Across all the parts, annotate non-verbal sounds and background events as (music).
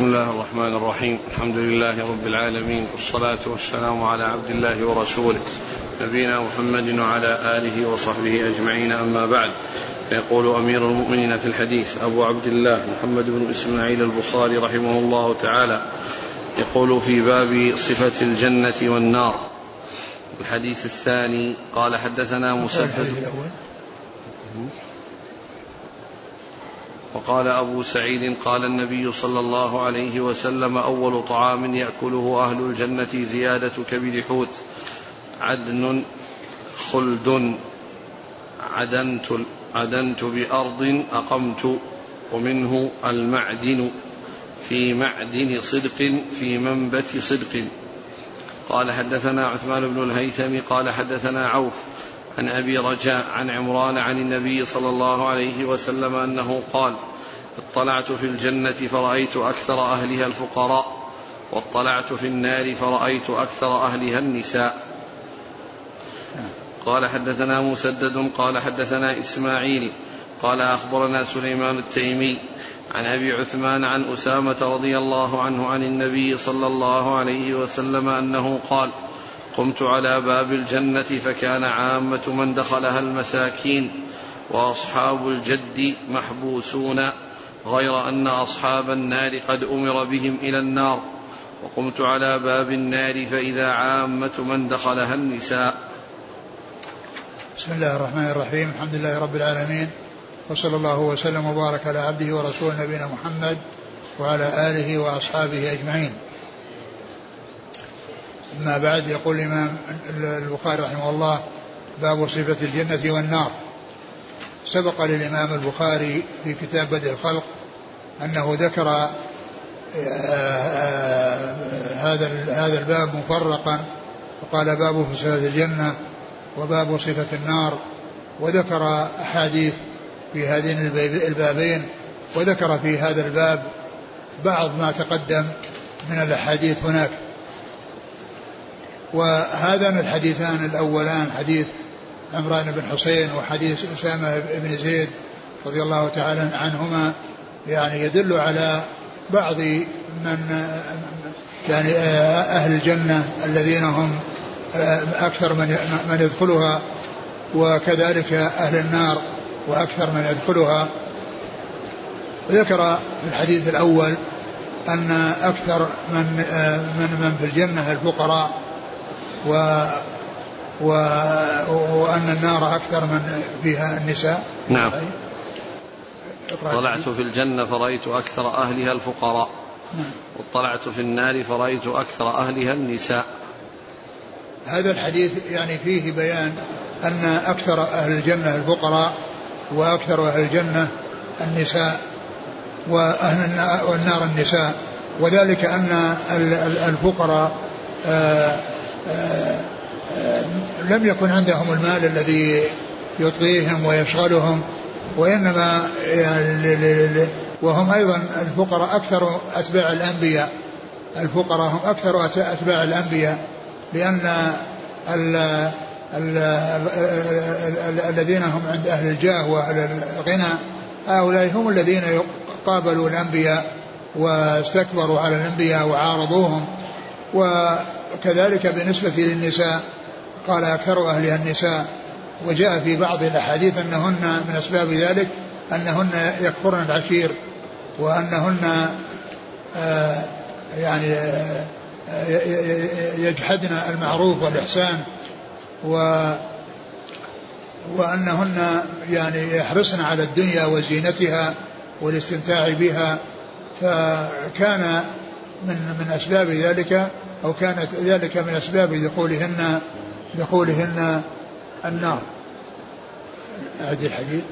بسم الله الرحمن الرحيم. الحمد لله رب العالمين والصلاة والسلام على عبد الله ورسوله نبينا محمد وعلى آله وصحبه أجمعين. أما بعد يقول أمير المؤمنين في الحديث أبو عبد الله محمد بن إسماعيل البخاري رحمه الله تعالى يقول في باب صفة الجنة والنار. الحديث الثاني قال حدثنا مسدد. وقال أبو سعيد قال النبي صلى الله عليه وسلم أول طعام يأكله أهل الجنة زيادة كبد حوت. عدن خلد. عدنت عدنت بأرض أقمت ومنه المعدن. في معدن صدق في منبت صدق. قال حدثنا عثمان بن الهيثم قال حدثنا عوف عن أبي رجاء عن عمران عن النبي صلى الله عليه وسلم أنه قال اطلعت في الجنة فرأيت أكثر أهلها الفقراء واطلعت في النار فرأيت أكثر أهلها النساء. قال حدثنا مسدد قال حدثنا إسماعيل قال أخبرنا سليمان التيمي عن أبي عثمان عن أسامة رضي الله عنه عن النبي صلى الله عليه وسلم أنه قال قمت على باب الجنة فكان عامة من دخلها المساكين وأصحاب الجد محبوسون غير أن أصحاب النار قد أمر بهم إلى النار. وقمت على باب النار فإذا عامة من دخلها النساء. بسم الله الرحمن الرحيم. الحمد لله رب العالمين. وصلى الله وسلم وبارك على عبده ورسوله نبينا محمد وعلى آله وأصحابه أجمعين. أما بعد يقول الإمام البخاري رحمه الله باب صفة الجنة والنار. سبق للإمام البخاري في كتاب بدء الخلق أنه ذكر آه، هذا هذا الباب مفرقا وقال باب صفة الجنة وباب صفة النار وذكر أحاديث في هذين البابين وذكر في هذا الباب بعض ما تقدم من الأحاديث هناك. وهذان الحديثان الأولان حديث عمران بن حسين وحديث أسامة بن زيد رضي الله تعالى عنهما يعني يدل على بعض من يعني أهل الجنة الذين هم أكثر من من يدخلها وكذلك أهل النار وأكثر من يدخلها. ذكر في الحديث الأول أن أكثر من من من في الجنة الفقراء. و و وأن النار أكثر من فيها النساء. نعم. طلعت في الجنة فرأيت أكثر أهلها الفقراء. نعم. واطلعت في النار فرأيت أكثر أهلها النساء. هذا الحديث يعني فيه بيان أن أكثر أهل الجنة الفقراء وأكثر أهل الجنة النساء وأهل النار النساء. وذلك أن الفقراء آه، لم يكن عندهم المال الذي يطغيهم ويشغلهم وإنما وهم أيضا الفقراء أكثر أتباع الأنبياء. الفقراء هم أكثر أتباع الأنبياء لأن الذين هم عند أهل الجاه وأهل الغنى هؤلاء هم الذين قابلوا الأنبياء واستكبروا على الأنبياء وعارضوهم. وكذلك بالنسبة للنساء قال أكثر أهلها النساء وجاء في بعض الأحاديث أنهن من أسباب ذلك أنهن يكفرن العشير وأنهن آه يعني آه يجحدن المعروف والإحسان و وأنهن يعني يحرصن على الدنيا وزينتها والاستمتاع بها فكان من من أسباب ذلك أو كانت ذلك من أسباب دخولهن دخولهن النار. أعد الحديث.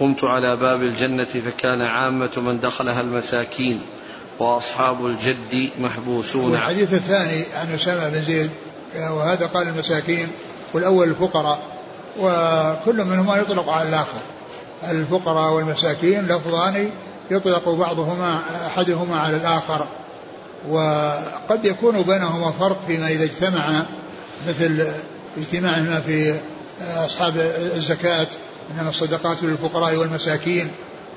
قمت على باب الجنة فكان عامة من دخلها المساكين وأصحاب الجد محبوسون. والحديث الثاني عن أسامة بن زيد وهذا قال المساكين والأول الفقراء وكل منهما يطلق على الآخر. الفقراء والمساكين لفظان يطلق بعضهما أحدهما على الآخر. وقد يكون بينهما فرق فيما إذا اجتمعا مثل اجتماعهما في أصحاب الزكاة إنما الصدقات للفقراء والمساكين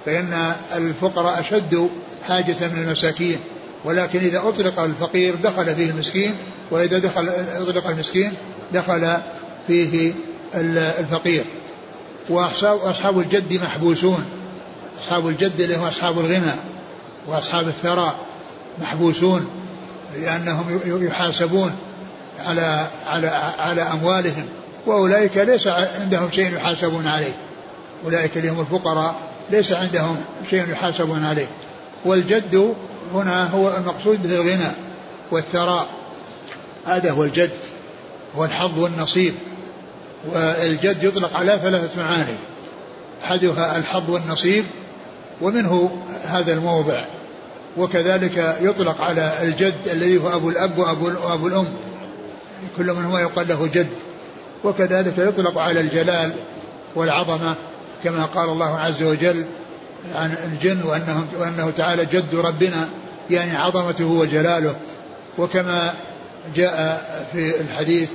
فإن الفقراء أشد حاجة من المساكين. ولكن إذا أطلق الفقير دخل فيه المسكين وإذا دخل أطلق المسكين دخل فيه الفقير. وأصحاب الجد محبوسون. أصحاب الجد اللي هم أصحاب الغنى وأصحاب الثراء. محبوسون لأنهم يحاسبون على على على أموالهم وأولئك ليس عندهم شيء يحاسبون عليه. أولئك اللي هم الفقراء ليس عندهم شيء يحاسبون عليه. والجد هنا هو المقصود به الغنى والثراء. هذا هو الجد هو الحظ والنصيب. والجد يطلق على ثلاثة معاني. أحدها الحظ والنصيب ومنه هذا الموضع. وكذلك يطلق على الجد الذي هو أبو الأب وأبو, وأبو الأم. كل من هو يقال له جد. وكذلك يطلق على الجلال والعظمة كما قال الله عز وجل عن الجن وأنه, وأنه تعالى جد ربنا يعني عظمته وجلاله. وكما جاء في الحديث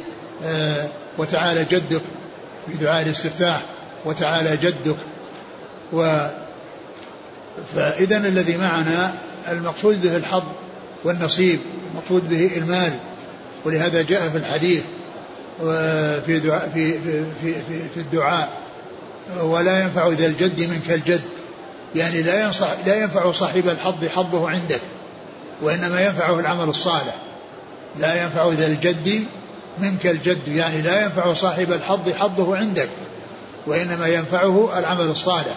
آه، وتعالى جدك في دعاء الاستفتاح وتعالى جدك. و فإذا الذي معنا المقصود به الحظ والنصيب المقصود به المال. ولهذا جاء في الحديث في دعاء في في في, في الدعاء ولا ينفع ذا الجد منك الجد يعني لا ينصح لا ينفع صاحب الحظ حظه عندك وإنما ينفعه العمل الصالح. لا ينفع ذا الجد منك الجد يعني لا ينفع صاحب الحظ حظه عندك وإنما ينفعه العمل الصالح.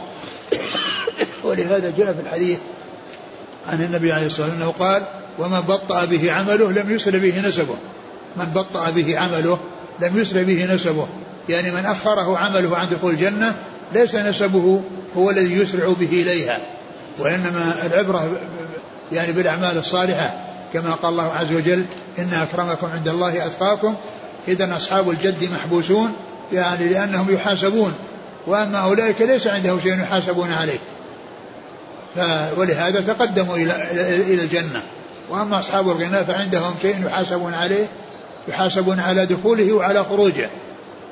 (coughs) ولهذا جاء في الحديث عن النبي عليه الصلاة والسلام أنه قال ومن بطأ به عمله لم يسر به نسبه. من بطأ به عمله لم يسر به نسبه. يعني من أخره عمله عن دخول الجنة ليس نسبه هو الذي يسرع به إليها. وإنما العبرة يعني بالأعمال الصالحة كما قال الله عز وجل إن أكرمكم عند الله أتقاكم. إذا أصحاب الجد محبوسون يعني لأنهم يحاسبون وأما أولئك ليس عندهم شيء يحاسبون عليه. ولهذا تقدموا إلى إلى الجنة. وأما أصحاب الغنى فعندهم شيء يحاسبون عليه يحاسبون على دخوله وعلى خروجه.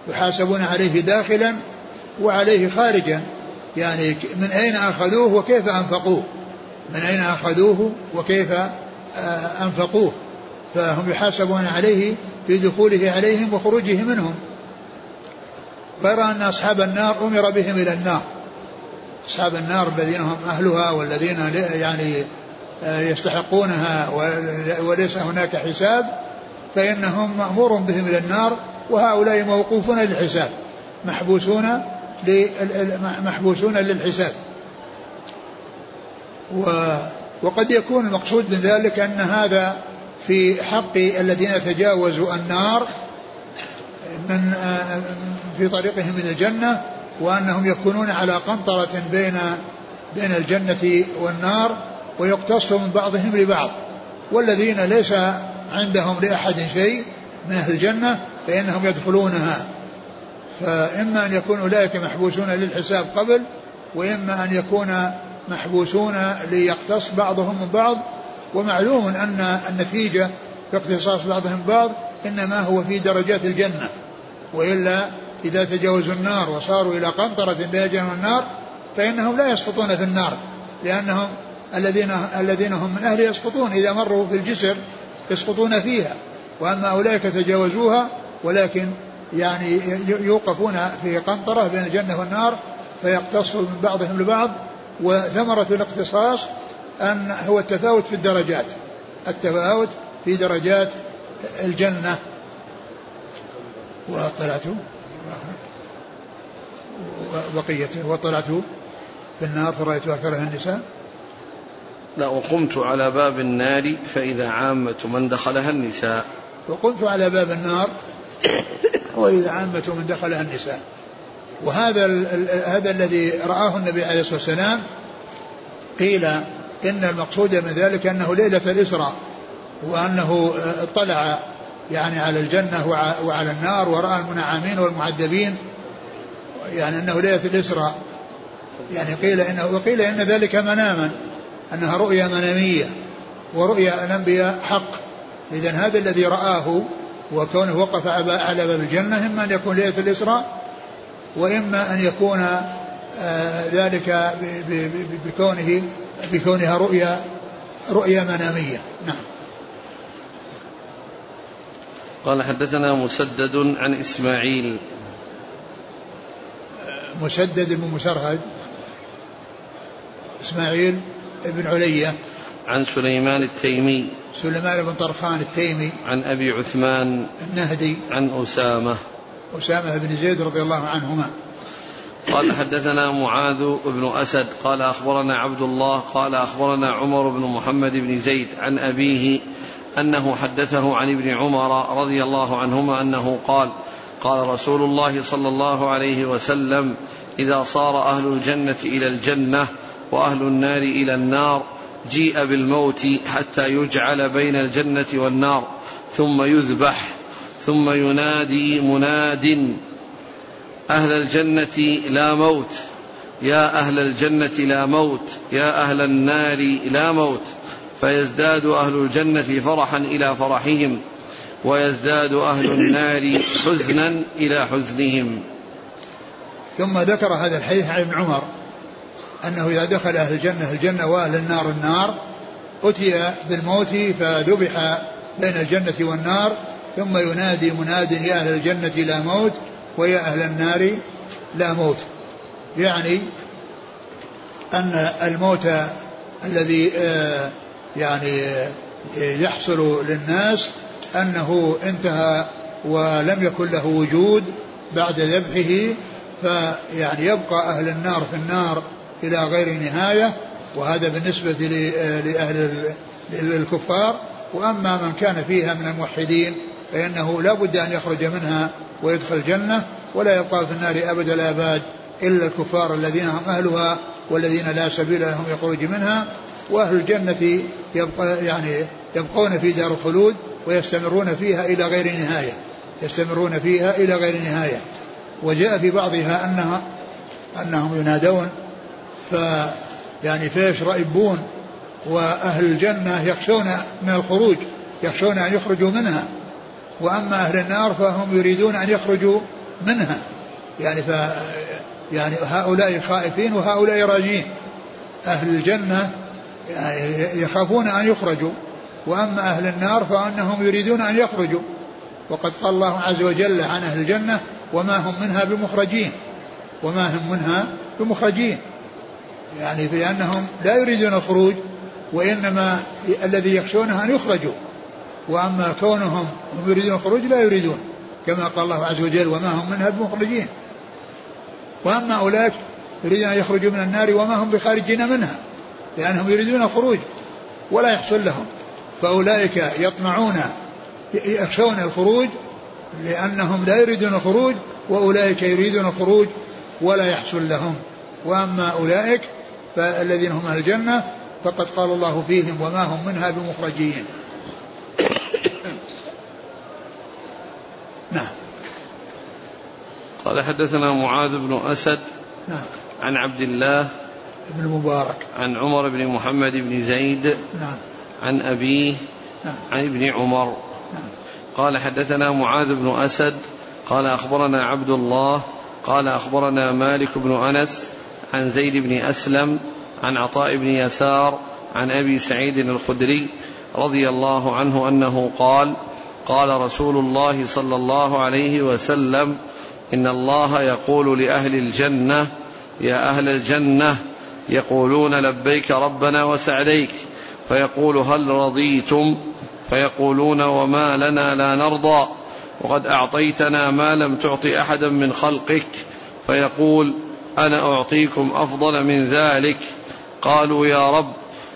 يحاسبون عليه داخلا وعليه خارجا. يعني من أين أخذوه وكيف أنفقوه؟ من أين أخذوه وكيف آه، أنفقوه؟ فهم يحاسبون عليه في دخوله عليهم وخروجه منهم. غير أن أصحاب النار أمر بهم إلى النار. أصحاب النار الذين هم أهلها والذين يعني آه، يستحقونها وليس هناك حساب فإنهم مأمور بهم إلى النار وهؤلاء موقوفون للحساب محبوسون محبوسون للحساب. وقد يكون المقصود من ذلك أن هذا في حق الذين تجاوزوا النار من في طريقهم إلى الجنة وأنهم يكونون على قنطرة بين بين الجنة والنار ويقتص من بعضهم لبعض. والذين ليس عندهم لأحد شيء من أهل الجنة فإنهم يدخلونها. فإما أن يكون أولئك محبوسون للحساب قبل وإما أن يكون محبوسون ليقتص بعضهم من بعض. ومعلوم أن النتيجة في اقتصاص بعضهم بعض إنما هو في درجات الجنة وإلا إذا تجاوزوا النار وصاروا إلى قنطرة بين الجنة والنار فإنهم لا يسقطون في النار لأنهم الذين الذين هم من أهل يسقطون إذا مروا في الجسر يسقطون فيها. وأما أولئك تجاوزوها ولكن يعني يوقفون في قنطرة بين الجنة والنار فيقتص من بعضهم لبعض. وثمرة الاقتصاص أن هو التفاوت في الدرجات التفاوت في درجات الجنة. واطلعت بقيته واطلعت في النار فرأيت أكثرها النساء؟ لا وقمت على باب النار فإذا عامة من دخلها النساء. وقمت على باب النار وإذا عامة من دخلها النساء. وهذا هذا الذي رآه النبي عليه الصلاة والسلام قيل إن المقصود من ذلك أنه ليلة الإسراء وأنه اطلع يعني على الجنة وعلى النار ورأى المنعمين والمعذبين يعني أنه ليلة الإسراء. يعني قيل إنه وقيل إن ذلك مناما أنها رؤيا منامية ورؤيا الأنبياء حق. إذا هذا الذي رآه وكونه وقف على باب الجنة إما أن يكون ليلة الإسراء وإما أن يكون آه، ذلك بكونه بكونها رؤيا رؤيا منامية. نعم. قال حدثنا مسدد عن إسماعيل. مسدد بن مسرهد إسماعيل بن علية عن سليمان التيمي. سليمان بن طرخان التيمي عن أبي عثمان النهدي عن أسامة. أسامة بن زيد رضي الله عنهما. قال حدثنا معاذ بن أسد قال أخبرنا عبد الله قال أخبرنا عمر بن محمد بن زيد عن أبيه أنه حدثه عن ابن عمر رضي الله عنهما أنه قال قال رسول الله صلى الله عليه وسلم إذا صار أهل الجنة إلى الجنة وأهل النار إلى النار جيء بالموت حتى يجعل بين الجنة والنار ثم يذبح ثم ينادي مناد أهل الجنة لا موت يا أهل الجنة لا موت يا أهل النار لا موت. فيزداد أهل الجنة فرحا إلى فرحهم ويزداد أهل النار حزنا إلى حزنهم. ثم ذكر هذا الحديث عن ابن عمر أنه إذا دخل أهل الجنة الجنة وأهل النار النار أتي بالموت فذبح بين الجنة والنار ثم ينادي مناد يا أهل الجنة لا موت ويا أهل النار لا موت. يعني أن الموت الذي آه، يعني يحصل للناس أنه انتهى ولم يكن له وجود بعد ذبحه فيعني يبقى أهل النار في النار إلى غير نهاية وهذا بالنسبة لأهل الكفار وأما من كان فيها من الموحدين فإنه لا بد أن يخرج منها ويدخل الجنة ولا يبقى في النار أبد الآباد. إلا الكفار الذين هم أهلها والذين لا سبيل لهم يخرج منها وأهل الجنة يبقى يعني يبقون في دار الخلود ويستمرون فيها إلى غير نهاية يستمرون فيها إلى غير نهاية. وجاء في بعضها أنها أنهم ينادون ف يعني فيشرئبون وأهل الجنة يخشون من الخروج يخشون أن يخرجوا منها. وأما أهل النار فهم يريدون أن يخرجوا منها يعني يعني هؤلاء خائفين وهؤلاء راجين. أهل الجنة يعني يخافون أن يخرجوا وأما أهل النار فأنهم يريدون أن يخرجوا. وقد قال الله عز وجل عن أهل الجنة وما هم منها بمخرجين. وما هم منها بمخرجين. يعني بأنهم لا يريدون الخروج وإنما الذي يخشونه أن يخرجوا. وأما كونهم هم يريدون الخروج لا يريدون كما قال الله عز وجل وما هم منها بمخرجين. وأما أولئك يريدون أن يخرجوا من النار وما هم بخارجين منها لأنهم يريدون الخروج ولا يحصل لهم. فأولئك يطمعون يخشون الخروج لأنهم لا يريدون الخروج وأولئك يريدون الخروج ولا يحصل لهم. وأما أولئك فالذين هم أهل الجنة فقد قال الله فيهم وما هم منها بمخرجين. (coughs) نعم. قال حدثنا معاذ بن أسد نعم. عن عبد الله بن المبارك عن عمر بن محمد بن زيد نعم. عن أبيه نعم. عن ابن عمر. نعم. قال حدثنا معاذ بن أسد قال أخبرنا عبد الله قال أخبرنا مالك بن أنس عن زيد بن أسلم عن عطاء بن يسار عن أبي سعيد الخدري رضي الله عنه أنه قال قال رسول الله صلى الله عليه وسلم إن الله يقول لأهل الجنة يا أهل الجنة يقولون لبيك ربنا وسعديك فيقول هل رضيتم؟ فيقولون وما لنا لا نرضى وقد أعطيتنا ما لم تعط أحدا من خلقك فيقول أنا أعطيكم أفضل من ذلك قالوا يا رب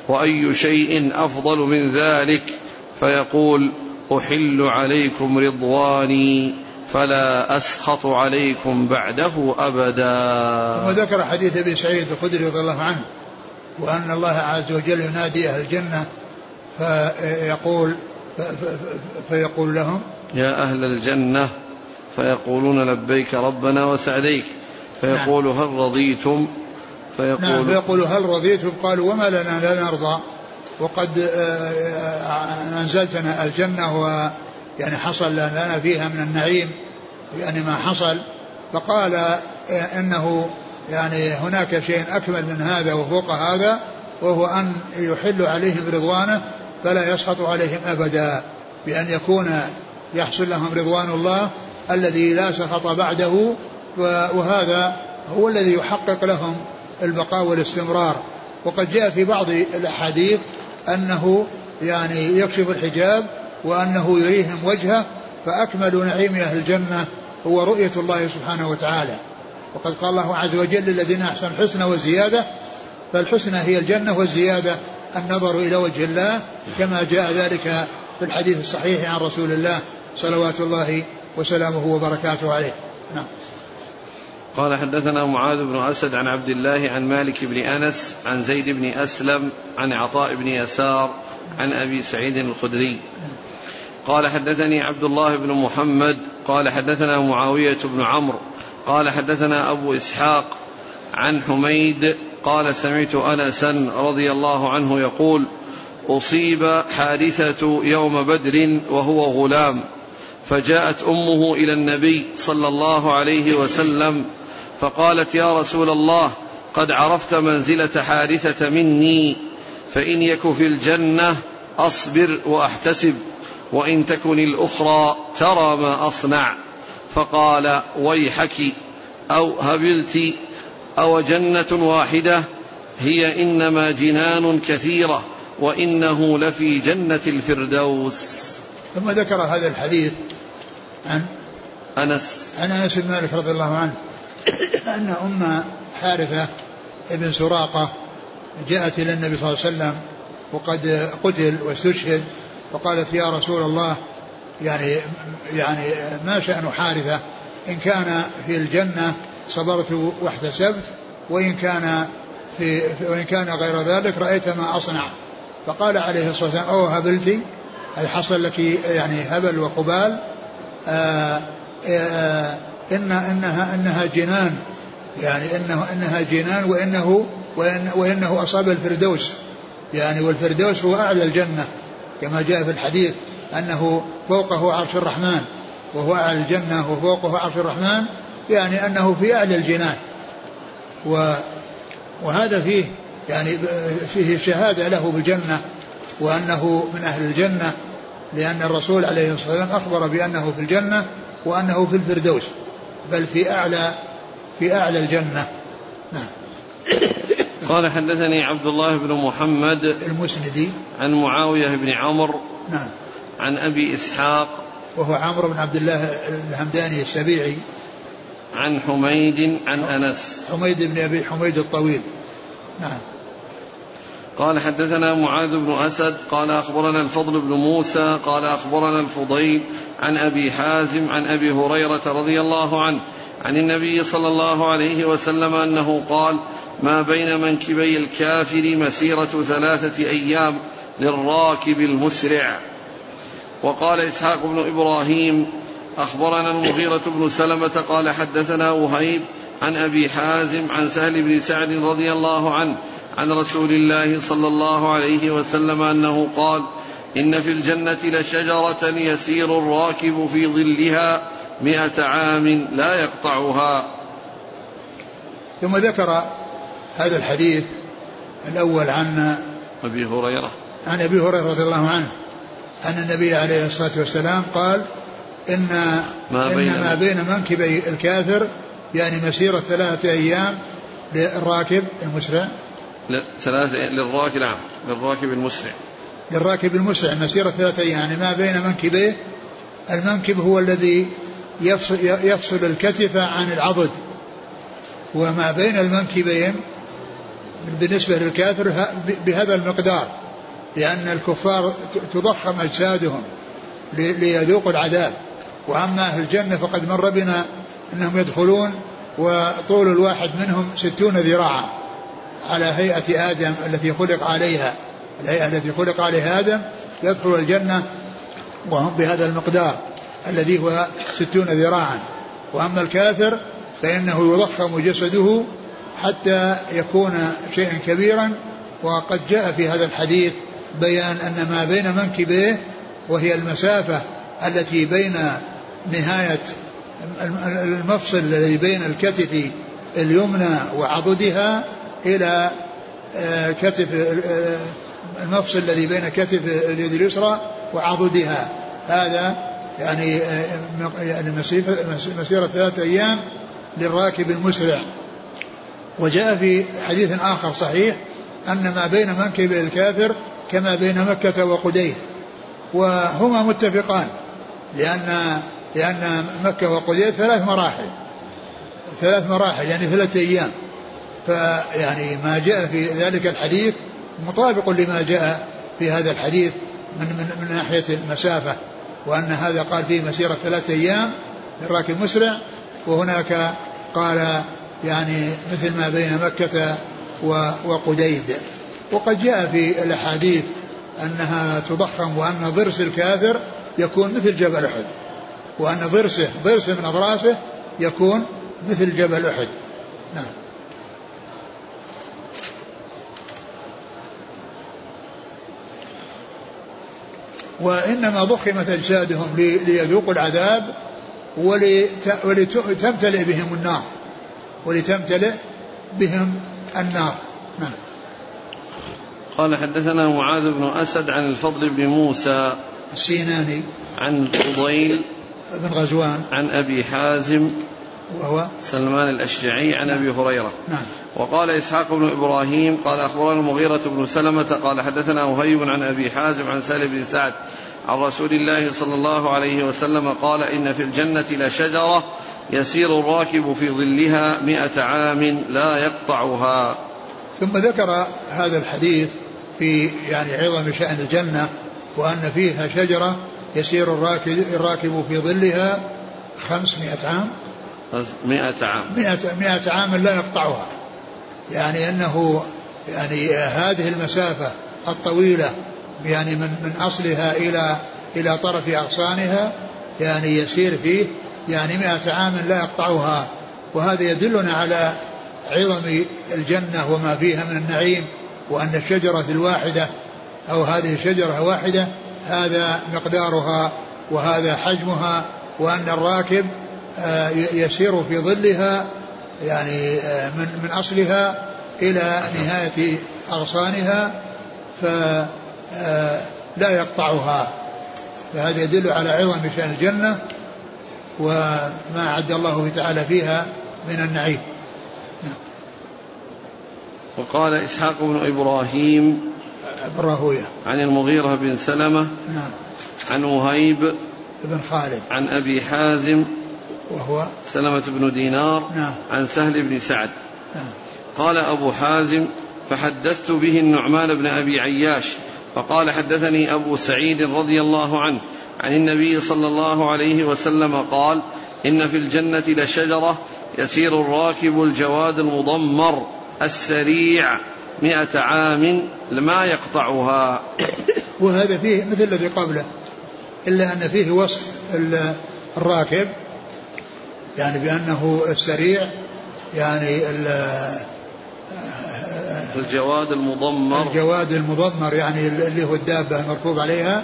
وأي شيء أفضل من ذلك؟ فيقول أحل عليكم رضواني. فلا أسخط عليكم بعده أبدا. ثم ذكر حديث أبي سعيد الخدري رضي الله عنه وأن الله عز وجل ينادي أهل الجنة فيقول فيقول لهم يا أهل الجنة فيقولون لبيك ربنا وسعديك. فيقول نعم. هل رضيتم؟ فيقول نعم فيقول هل رضيتم؟ قالوا وما لنا لا نرضى وقد آه، آه، أنزلتنا الجنة ويعني حصل لنا فيها من النعيم يعني ما حصل. فقال آه، إنه يعني هناك شيء أكمل من هذا وفوق هذا وهو أن يحل عليهم رضوانه فلا يسخط عليهم أبدا بأن يكون يحصل لهم رضوان الله الذي لا سخط بعده. وهذا هو الذي يحقق لهم البقاء والاستمرار. وقد جاء في بعض الأحاديث أنه يعني يكشف الحجاب وأنه يريهم وجهه فأكمل نعيم أهل الجنة هو رؤية الله سبحانه وتعالى. وقد قال الله عز وجل للذين أحسنوا الحسنى والزيادة فالحسنى هي الجنة والزيادة النظر إلى وجه الله كما جاء ذلك في الحديث الصحيح عن رسول الله صلوات الله وسلامه وبركاته عليه. نعم. قال حدثنا معاذ بن أسد عن عبد الله عن مالك بن أنس عن زيد بن أسلم عن عطاء بن يسار عن أبي سعيد الخدري. قال حدثني عبد الله بن محمد قال حدثنا معاوية بن عمرو قال حدثنا أبو إسحاق عن حميد قال سمعت انسا رضي الله عنه يقول أصيب حادثة يوم بدر وهو غلام فجاءت أمه إلى النبي صلى الله عليه وسلم فقالت يا رسول الله قد عرفت منزلة حارثه مني فإن يك في الجنة أصبر وأحتسب وإن تكن الأخرى ترى ما أصنع. فقال ويحك أو هبلت أو جنة واحدة هي إنما جنان كثيرة وإنه لفي جنة الفردوس. ثم ذكر هذا الحديث عن أنس. عن أنس بن مالك رضي الله عنه أن أم حارثة ابن سراقة جاءت إلى النبي صلى الله عليه وسلم وقد قتل واستشهد وقالت يا رسول الله يعني يعني ما شأن حارثة إن كان في الجنة صبرت واحتسبت وإن كان في وإن كان غير ذلك رأيت ما أصنع. فقال عليه الصلاة والسلام أو هبلتي؟ أي حصل لك يعني هبل وقبال. آآ آه، آآ آه، إن إنها إنها جنان يعني إنه إنها جنان وإنه وإن وإنه أصاب الفردوس. يعني والفردوس هو أعلى الجنة. كما جاء في الحديث أنه فوقه عرش الرحمن وهو أعلى الجنة وفوقه عرش الرحمن يعني أنه في أعلى الجنان. و وهذا فيه يعني فيه شهادة له بالجنة وأنه من أهل الجنة لأن الرسول عليه الصلاة والسلام أخبر بأنه في الجنة وأنه في الفردوس بل في أعلى في أعلى الجنة. نعم. قال حدثني عبد الله بن محمد المسندي. عن معاوية بن عمرو نعم. عن أبي إسحاق وهو عمرو بن عبد الله الهمداني السبيعي. عن حميد عن أنس. حميد بن أبي حميد الطويل. نعم. قال حدثنا معاذ بن أسد قال أخبرنا الفضل بن موسى قال أخبرنا الفضيل عن أبي حازم عن أبي هريرة رضي الله عنه عن النبي صلى الله عليه وسلم أنه قال ما بين منكبي الكافر مسيرة ثلاثة أيام للراكب المسرع. وقال إسحاق بن إبراهيم أخبرنا المغيرة بن سلمة قال حدثنا وهيب عن أبي حازم عن سهل بن سعد رضي الله عنه عن رسول الله صلى الله عليه وسلم أنه قال إن في الجنة لشجرة يسير الراكب في ظلها مئة عام لا يقطعها. ثم ذكر هذا الحديث الأول عن أبي هريرة. عن أبي هريرة رضي الله عنه أن النبي عليه الصلاة والسلام قال إن ما بين, إن ما بين منكبي الكافر يعني مسيرة ثلاثة أيام للراكب المسرع. لا ثلاثة للراكب نعم للراكب المسرع. للراكب المسرع مسيرة ثلاثة أيام يعني ما بين منكبيه. المنكب هو الذي يفصل, يفصل الكتف عن العضد وما بين المنكبين بالنسبة للكافر بهذا المقدار لأن الكفار تضخم أجسادهم ليذوقوا العذاب. وأما أهل الجنة فقد مر بنا أنهم يدخلون وطول الواحد منهم ستون ذراعا على هيئة آدم التي خلق عليها. الهيئة التي خلق عليها آدم يدخل الجنة وهم بهذا المقدار الذي هو ستون ذراعا. وأما الكافر فإنه يضخم جسده حتى يكون شيئا كبيرا. وقد جاء في هذا الحديث بيان أن ما بين منكبيه وهي المسافة التي بين نهاية المفصل الذي بين الكتف اليمنى وعضدها إلى آه، كتف آه، المفصل الذي بين كتف اليد اليسرى وعضدها. هذا يعني يعني مسيرة ثلاثة أيام للراكب المسرع. وجاء في حديث آخر صحيح أن ما بين منكب الكافر كما بين مكة وقديد وهما متفقان لأن لأن مكة وقديد ثلاث مراحل ثلاث مراحل يعني ثلاثة أيام. فيعني ما جاء في ذلك الحديث مطابق لما جاء في هذا الحديث من, من, من ناحية المسافة وأن هذا قال فيه مسيرة ثلاثة أيام للراكب مسرع وهناك قال يعني مثل ما بين مكة وقديد وقد جاء في الأحاديث أنها تضخم وأن ضرس الكافر يكون مثل جبل أحد وأن ضرسه ضرس من أضراسه يكون مثل جبل أحد. نعم. وإنما ضخمت أجسادهم ليذوقوا العذاب ولتمتلئ بهم النار. ولتمتلئ بهم النار. نعم. قال حدثنا معاذ بن أسد عن الفضل بن موسى السيناني. عن فضيل بن غزوان. عن أبي حازم وهو سلمان الأشجعي عن أبي هريرة. نعم. وقال إسحاق بن إبراهيم قال أخبرنا المغيرة بن سلمة قال حدثنا وهيب عن أبي حازم عن سالم بن سعد عن رسول الله صلى الله عليه وسلم قال إن في الجنة لشجرة يسير الراكب في ظلها مئة عام لا يقطعها. ثم ذكر هذا الحديث في يعني عظم شأن الجنة وأن فيها شجرة يسير الراكب, الراكب في ظلها خمسمائة عام. مئة عام. مئة, مئة عام لا يقطعها. يعني أنه يعني هذه المسافة الطويلة يعني من من أصلها إلى إلى طرف أغصانها يعني يسير فيه يعني مئة عام لا يقطعها. وهذا يدلنا على عظم الجنة وما فيها من النعيم وأن الشجرة الواحدة أو هذه الشجرة واحدة هذا مقدارها وهذا حجمها وأن الراكب آه، يسير في ظلها يعني آه، من من أصلها إلى نهاية أغصانها فلا آه، يقطعها. فهذا يدل على عظم شأن الجنة. وما أعد الله تعالى فيها من النعيم. وقال إسحاق بن إبراهيم بن راهوية عن المغيرة بن سلمة نعم. عن وهيب بن خالد. عن أبي حازم وهو سلمة بن دينار نعم. عن سهل بن سعد. نعم. قال أبو حازم فحدثت به النعمان بن أبي عياش فقال حدثني أبو سعيد رضي الله عنه عن النبي صلى الله عليه وسلم قال إن في الجنة لشجرة يسير الراكب الجواد المضمر السريع مئة عام ما يقطعها. (coughs) وهذا فيه مثل الذي قبله إلا أن فيه وصف الراكب يعني بأنه السريع يعني الجواد المضمر. الجواد المضمر يعني اللي هو الدابة المركوب عليها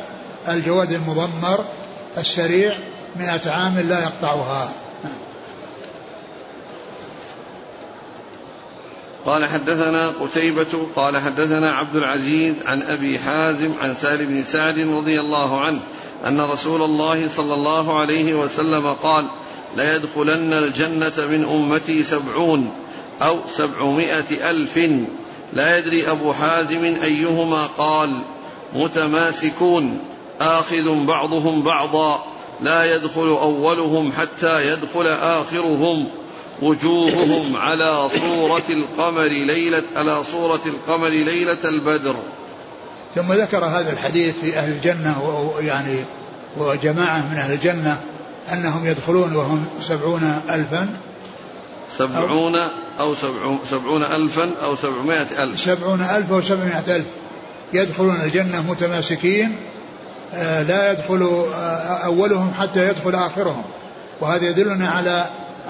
الجواد المضمر السريع مئة عام لا يقطعها. قال حدثنا قتيبة قال حدثنا عبد العزيز عن أبي حازم عن سهل بن سعد رضي الله عنه أن رسول الله صلى الله عليه وسلم قال ليدخلن الجنة من أمتي سبعون أو سبعمائة ألف. لا يدري أبو حازم أيهما قال متماسكون آخذ بعضهم بعضا لا يدخل أولهم حتى يدخل آخرهم. وجوههم على صورة القمر ليلة على صورة القمر ليلة البدر. ثم ذكر هذا الحديث في أهل الجنة يعني وجماعة من أهل الجنة أنهم يدخلون وهم سبعون ألفا. سبعون أو سبعون ألفا أو سبعمائة ألف. سبعون ألف أو سبعمائة ألف. يدخلون الجنة متماسكين لا يدخل آه، أولهم حتى يدخل آخرهم. وهذا يدلنا على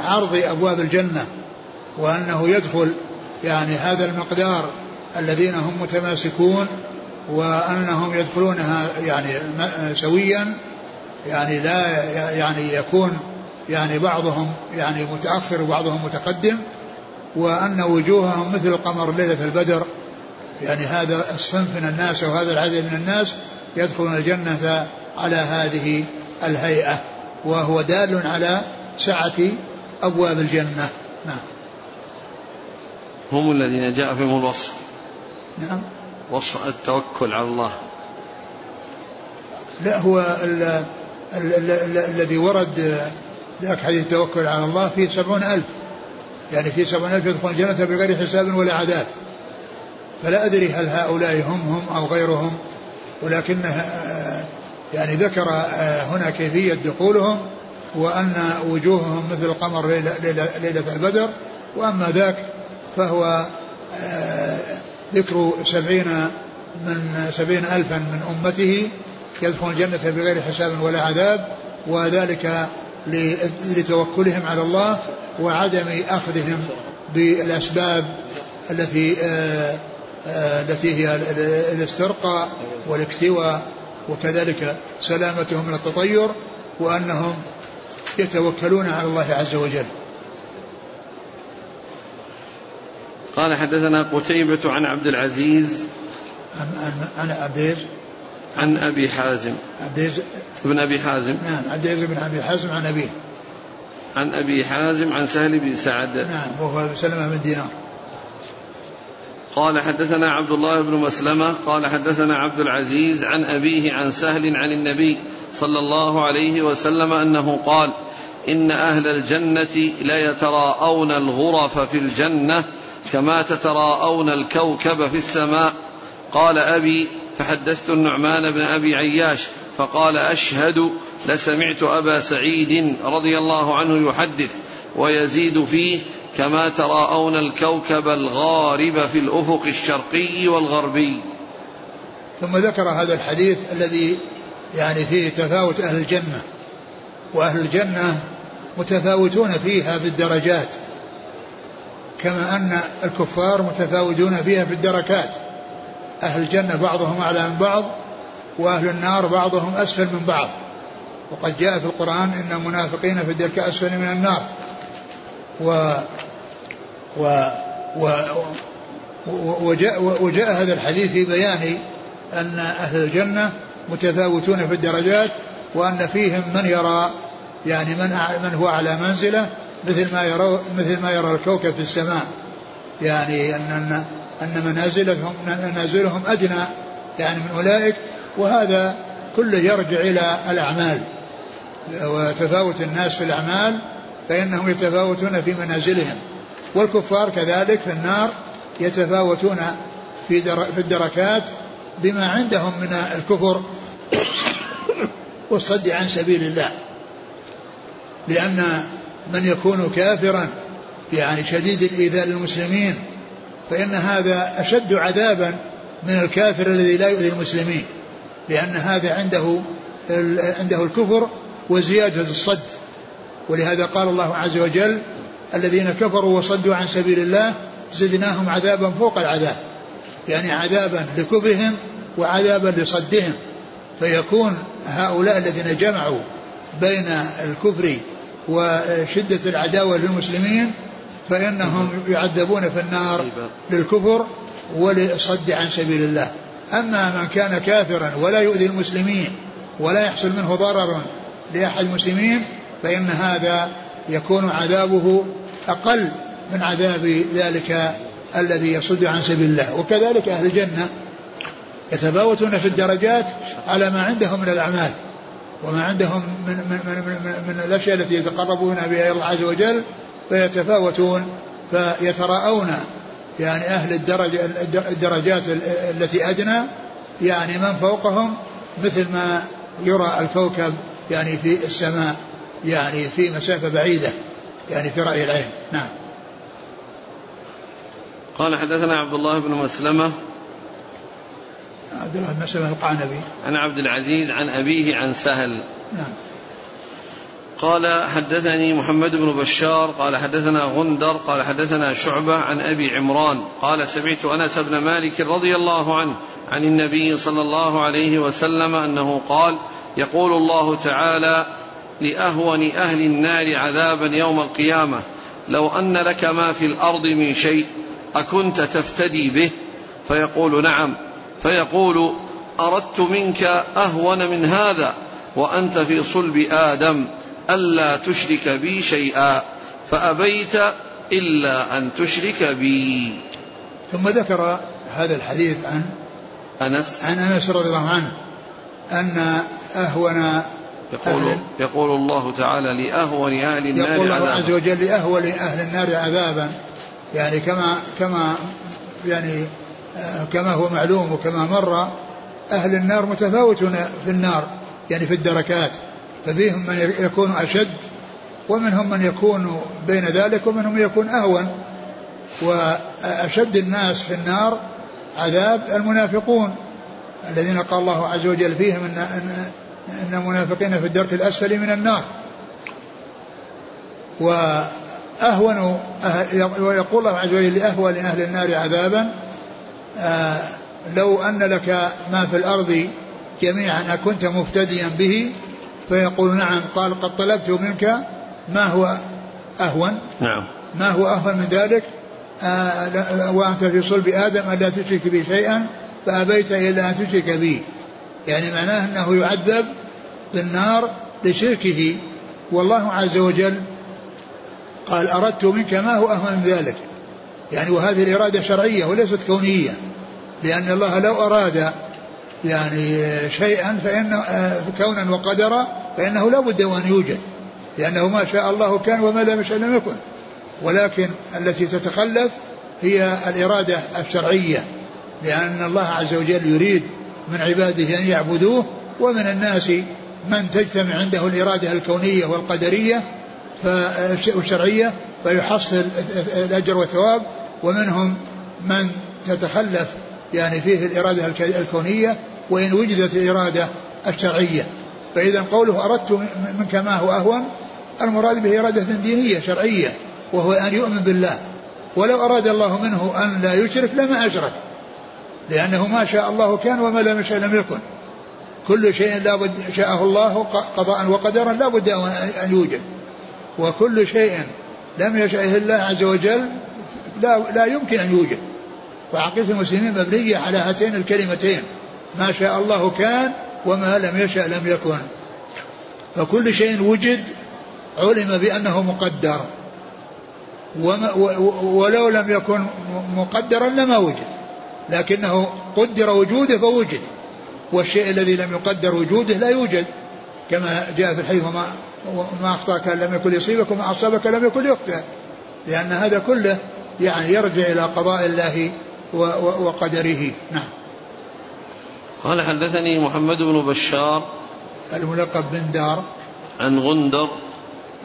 عرض أبواب الجنة وأنه يدخل يعني هذا المقدار الذين هم متماسكون وأنهم يدخلونها يعني سويا يعني لا يعني يكون يعني بعضهم يعني متأخر وبعضهم متقدم وأن وجوههم مثل القمر ليلة البدر. يعني هذا الصنف من الناس أو هذا العدد من الناس يدخلون الجنة على هذه الهيئة وهو دال على سعة أبواب الجنة. نعم. هم الذين جاء فيهم الوصف. نعم. وصف التوكل على الله. لا هو الذي ورد ذاك حديث التوكل على الله فيه سبعون ألف. يعني فيه سبعون ألف يدخلون الجنة بغير حساب ولا عذاب. فلا أدري هل هؤلاء هم هم أو غيرهم. ولكنه يعني ذكر هنا كيفية دخولهم وأن وجوههم مثل القمر ليلة, ليلة, ليلة البدر. وأما ذاك فهو ذكر سبعين من سبعين ألفا من أمته يدخلون الجنة بغير حساب ولا عذاب وذلك لتوكلهم على الله وعدم أخذهم بالأسباب التي آه، آه، التي هي الاسترقاء والاكتواء وكذلك سلامتهم من التطير وأنهم يتوكلون على الله عز وجل. قال حدثنا قتيبة عن عبد العزيز عن عن عن عبد عن أبي حازم. عبد بن أبي حازم. نعم عبد بن أبي حازم عن أبيه. عن أبي حازم عن سهل بن سعد. نعم وهو سلمه بن دينار. قال حدثنا عبد الله بن مسلمة قال حدثنا عبد العزيز عن أبيه عن سهل عن النبي صلى الله عليه وسلم أنه قال إن أهل الجنة ليتراءون الغرف في الجنة كما تتراءون الكوكب في السماء. قال أبي فحدثت النعمان بن أبي عياش فقال أشهد لسمعت أبا سعيد رضي الله عنه يحدث ويزيد فيه كما تراءون الكوكب الغارب في الأفق الشرقي والغربي. ثم ذكر هذا الحديث الذي يعني فيه تفاوت أهل الجنة وأهل الجنة متفاوتون فيها بالدرجات كما أن الكفار متفاوتون فيها في الدركات. أهل الجنة بعضهم أعلى من بعض وأهل النار بعضهم أسفل من بعض. وقد جاء في القرآن إن المنافقين في الدرك أسفل من النار. و و و وجاء, وجاء هذا الحديث في بيان أن أهل الجنة متفاوتون في الدرجات وأن فيهم من يرى يعني من من هو على منزلة مثل ما يرى مثل ما يرى الكوكب في السماء. يعني أن, أن منازلهم منازلهم أدنى يعني من أولئك وهذا كله يرجع إلى الأعمال. وتفاوت الناس في الأعمال فإنهم يتفاوتون في منازلهم. والكفار كذلك في النار يتفاوتون في في الدركات بما عندهم من الكفر والصد عن سبيل الله. لأن من يكون كافرا يعني شديد الإيذاء للمسلمين فإن هذا أشد عذابا من الكافر الذي لا يؤذي المسلمين. لأن هذا عنده عنده الكفر وزيادة الصد. ولهذا قال الله عز وجل الذين كفروا وصدوا عن سبيل الله زدناهم عذابا فوق العذاب. يعني عذابا لكفرهم وعذابا لصدهم. فيكون هؤلاء الذين جمعوا بين الكفر وشدة العداوة للمسلمين فإنهم يعذبون في النار للكفر ولصد عن سبيل الله. أما من كان كافرا ولا يؤذي المسلمين ولا يحصل منه ضرر لأحد المسلمين فإن هذا يكون عذابه أقل من عذاب ذلك الذي يصد عن سبيل الله. وكذلك أهل الجنة يتفاوتون في الدرجات على ما عندهم من الأعمال وما عندهم من, من, من, من, من الأشياء التي يتقربون بها إلى الله عز وجل فيتفاوتون فيتراءون. يعني أهل الدرجة الدرجات التي أدنى يعني من فوقهم مثل ما يرى الكوكب يعني في السماء. يعني في مسافة بعيدة يعني في رأي العين. نعم. قال حدثنا عبد الله بن مسلمة. عبد الله بن مسلمة القعنبي. عن عبد العزيز عن أبيه عن سهل. نعم. قال حدثني محمد بن بشار قال حدثنا غندر قال حدثنا شعبة عن أبي عمران قال سمعت أنس بن مالك رضي الله عنه عن النبي صلى الله عليه وسلم أنه قال يقول الله تعالى لأهون أهل النار عذابا يوم القيامة. لو أن لك ما في الأرض من شيء أكنت تفتدي به. فيقول نعم. فيقول أردت منك أهون من هذا وأنت في صلب آدم ألا تشرك بي شيئا. فأبيت إلا أن تشرك بي. ثم ذكر هذا الحديث عن أنس. عن أنس رضي الله عنه أن أهون يقول يقول الله تعالى لأهون أهل النار يقول الله عز وجل لأهون أهل النار عذابا. يعني كما كما يعني كما هو معلوم وكما مر أهل النار متفاوتون في النار يعني في الدركات. ففيهم من يكون أشد ومنهم من يكون بين ذلك ومنهم من يكون أهون. وأشد الناس في النار عذاب المنافقون الذين قال الله عز وجل فيهم إن, إن المنافقين في الدرك الأسفل من النار. وأهون ويقول الله عز وجل لأهون أهل النار عذابا آه، لو أن لك ما في الأرض جميعا أكنت مفتديا به؟ فيقول نعم قال قد طلبت منك ما هو أهون. نعم. ما هو أهون من ذلك؟ آه وأنت في صلب آدم ألا تشرك بي شيئا؟ فأبيت إلا أن تشرك بي يعني معناه أنه يعذب بالنار لشركه. والله عز وجل قال أردت منك ما هو أهون من ذلك. يعني وهذه الإرادة شرعية وليست كونية. لأن الله لو أراد يعني شيئا فإن كونا وقدرا فإنه لا بد وأن يوجد. لأنه ما شاء الله كان وما لم يشاء لم يكن. ولكن التي تتخلف هي الإرادة الشرعية. لأن الله عز وجل يريد من عباده أن يعبدوه ومن الناس من تجتمع عنده الإرادة الكونية والقدرية والشرعية فيحصل الأجر والثواب. ومنهم من تتخلف يعني فيه الإرادة الكونية وإن وجدت الإرادة الشرعية. فإذا قوله أردت منك ما هو أهون المراد به إرادة دينية شرعية وهو أن يؤمن بالله. ولو أراد الله منه أن لا يشرك لما أشرك. لأنه ما شاء الله كان وما لم يشاء لم يكن. كل شيء لا بد شاءه الله قضاء وقدرا لا بد أن يوجد. وكل شيء لم يشاءه الله عز وجل لا, لا يمكن أن يوجد. وعقيدة المسلمين مبنية على هاتين الكلمتين. ما شاء الله كان وما لم يشأ لم يكن. فكل شيء وجد علم بأنه مقدر. وما ولو لم يكن مقدرا لما وجد. لكنه قدر وجوده فوجد. والشيء الذي لم يقدر وجوده لا يوجد. كما جاء في الحديث وما ما أخطأك لم يكن يصيبك وما أصابك لم يكن يخطئ لأن هذا كله يعني يرجع إلى قضاء الله وقدره. نعم. قال حدثني محمد بن بشار الملقب بن دار. عن غندر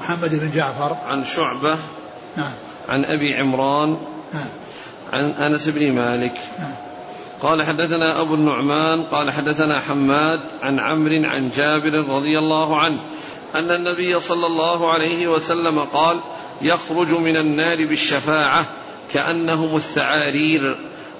محمد بن جعفر. عن شعبة. نعم. عن أبي عمران. نعم. عن أنس بن مالك. قال حدثنا أبو النعمان قال حدثنا حماد عن عمرو عن جابر رضي الله عنه أن النبي صلى الله عليه وسلم قال يخرج من النار بالشفاعة كأنهم الثعارير.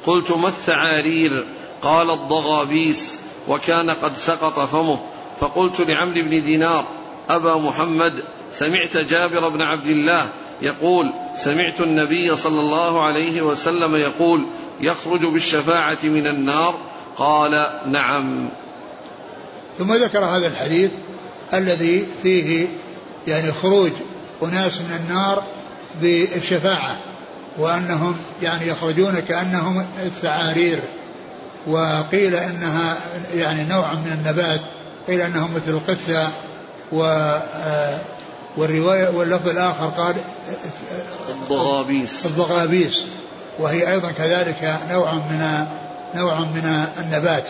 قلت ما الثعارير؟ قال الضغابيس. وكان قد سقط فمه. فقلت لعمرو بن دينار أبا محمد سمعت جابر بن عبد الله يقول سمعت النبي صلى الله عليه وسلم يقول يخرج بالشفاعة من النار. قال نعم. ثم ذكر هذا الحديث الذي فيه يعني خروج أناس من النار بالشفاعة وأنهم يعني يخرجون كأنهم الثعارير وقيل إنها يعني نوع من النبات قيل انه مثل القثة و آه، والرواية واللفظ الآخر قال الضغابيس. الضغابيس. وهي أيضا كذلك نوع من نوع من النبات.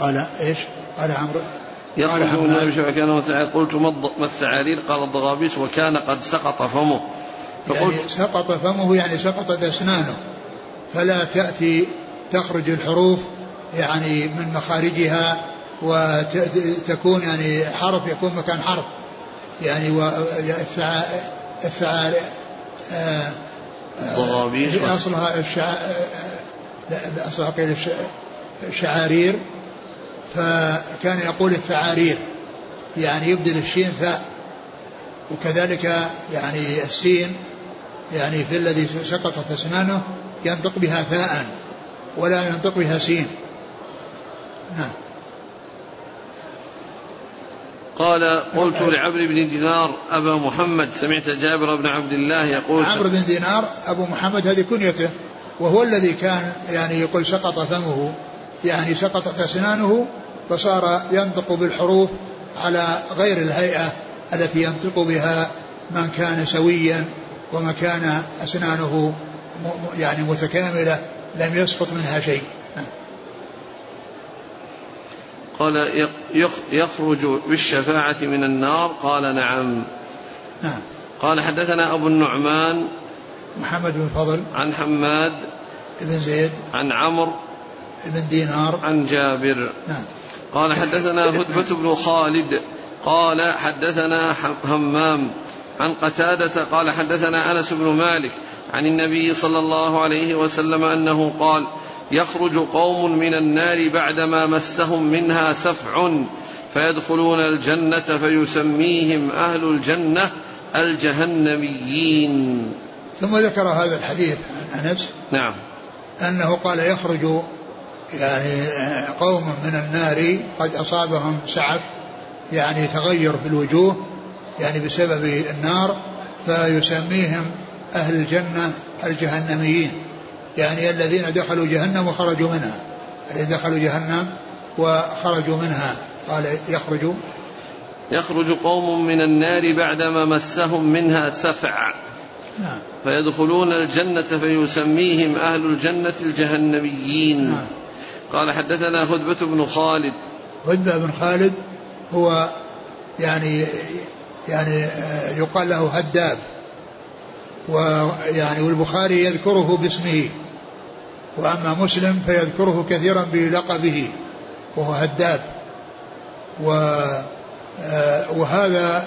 قال إيش؟ قال عمرو يخرج من النبي كان قلت ما الثعالير قال الضغابيس. وكان قد سقط فمه. فقلت يعني سقط فمه يعني سقطت أسنانه فلا تأتي تخرج الحروف يعني من مخارجها وتكون يعني حرف يكون مكان حرف. يعني والفعال ضغابيش أصلها الشع... لا أصلها قيل الشعارير فكان يقول الثعارير يعني يبدل الشين ثاء وكذلك يعني السين يعني في الذي سقطت أسنانه ينطق بها ثاء ولا ينطق بها سين. نعم. قال قلت لعمرو بن دينار أبا محمد سمعت جابر بن عبد الله يقول عمرو بن دينار أبو محمد هذه كنيته وهو الذي كان يعني يقول سقط فمه يعني سقطت أسنانه فصار ينطق بالحروف على غير الهيئة التي ينطق بها من كان سويا ومن كان أسنانه يعني متكاملة لم يسقط منها شيء. قال يخرج بالشفاعة من النار؟ قال نعم. نعم. قال حدثنا أبو النعمان محمد بن فضل عن حماد بن زيد عن عمرو بن دينار عن جابر. نعم. قال حدثنا هدبة بن خالد. قال حدثنا همام عن قتادة. قال حدثنا أنس بن مالك عن النبي صلى الله عليه وسلم أنه قال يخرج قوم من النار بعدما مسهم منها سفع فيدخلون الجنة فيسميهم أهل الجنة الجهنميين. ثم ذكر هذا الحديث عن أنس. نعم. أنه قال يخرج يعني قوم من النار قد أصابهم سعف يعني تغير في الوجوه يعني بسبب النار فيسميهم أهل الجنة الجهنميين. يعني الذين دخلوا جهنم وخرجوا منها. الذين دخلوا جهنم وخرجوا منها. قال يخرج. يخرج قوم من النار بعدما مسهم منها سفع. نعم. فيدخلون الجنة فيسميهم أهل الجنة الجهنميين. نعم. قال حدثنا هدبة بن خالد. هدبة بن خالد هو يعني يعني يقال له هداب. ويعني والبخاري يذكره باسمه. وأما مسلم فيذكره كثيرا بلقبه وهو هداب. و وهذا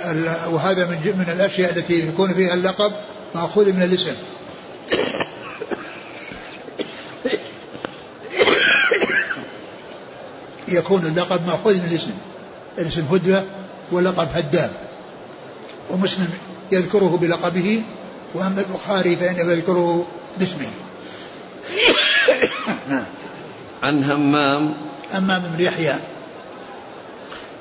وهذا من من الأشياء التي يكون فيها اللقب مأخوذ من الاسم. يكون اللقب مأخوذ من الاسم. الاسم هدبة واللقب هداب. ومسلم يذكره بلقبه وأما البخاري فإنه يذكره باسمه. عن همام. همام بن يحيى.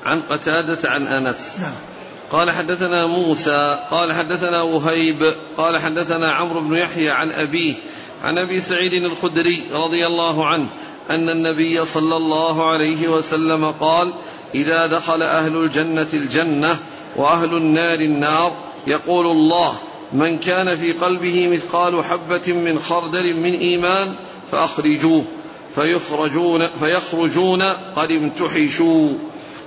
عن قتادة عن أنس. نعم. قال حدثنا موسى قال حدثنا وهيب قال حدثنا عمرو بن يحيى عن أبيه عن أبي سعيد الخدري رضي الله عنه أن النبي صلى الله عليه وسلم قال إذا دخل أهل الجنة الجنة وأهل النار النار يقول الله من كان في قلبه مثقال حبة من خردل من إيمان فأخرجوه فيخرجون فيخرجون قد امتحشوا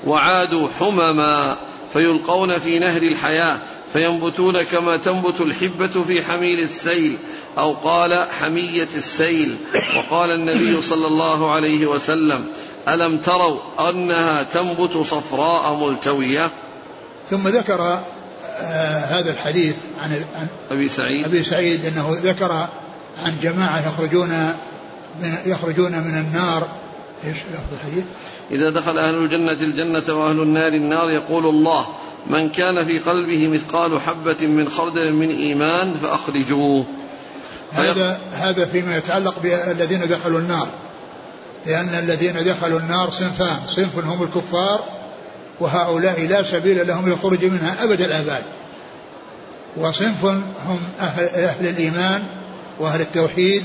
وعادوا حمما فيلقون في نهر الحياة فينبتون كما تنبت الحبة في حميل السيل أو قال حمية السيل. وقال النبي صلى الله عليه وسلم ألم تروا أنها تنبت صفراء ملتوية؟ ثم ذكر آه هذا الحديث عن, عن أبي سعيد. أبي سعيد أنه ذكر عن جماعة يخرجون يخرجون من النار. إيش لفظ الحديث؟ إذا دخل أهل الجنة الجنة وأهل النار النار يقول الله من كان في قلبه مثقال حبة من خردل من إيمان فأخرجوه. هذا هذا فيما يتعلق بالذين دخلوا النار. لأن الذين دخلوا النار صنفان صنف هم الكفار وهؤلاء لا سبيل لهم للخروج منها أبد الآباد. وصنف هم أهل, أهل الإيمان وأهل التوحيد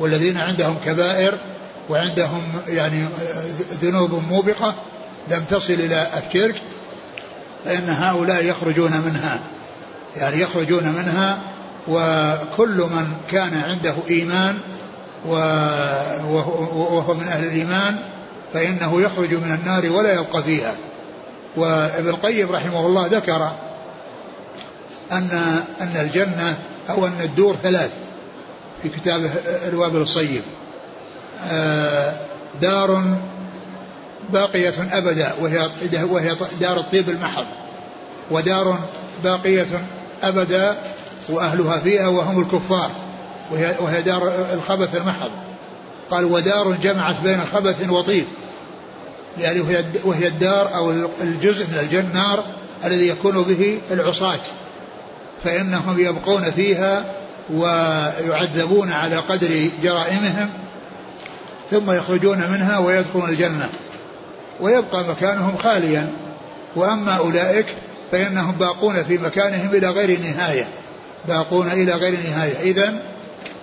والذين عندهم كبائر وعندهم يعني ذنوب موبقة لم تصل إلى الشرك فإن هؤلاء يخرجون منها. يعني يخرجون منها وكل من كان عنده إيمان وهو من أهل الإيمان فإنه يخرج من النار ولا يبقى فيها. وابن القيم رحمه الله ذكر أن أن الجنة أو أن الدور ثلاث. في كتابه الوابل الصيب. آه، دار باقية أبدا وهي وهي دار الطيب المحض. ودار باقية أبدا وأهلها فيها وهم الكفار. وهي, وهي دار الخبث المحض. قال ودار جمعت بين خبث وطيب. يعني وهي, الدار أو الجزء من الجنة نار الذي يكون به العصاة. فإنهم يبقون فيها ويعذبون على قدر جرائمهم ثم يخرجون منها ويدخلون الجنة. ويبقى مكانهم خاليا. وأما أولئك فإنهم باقون في مكانهم إلى غير نهاية باقون إلى غير نهاية إذا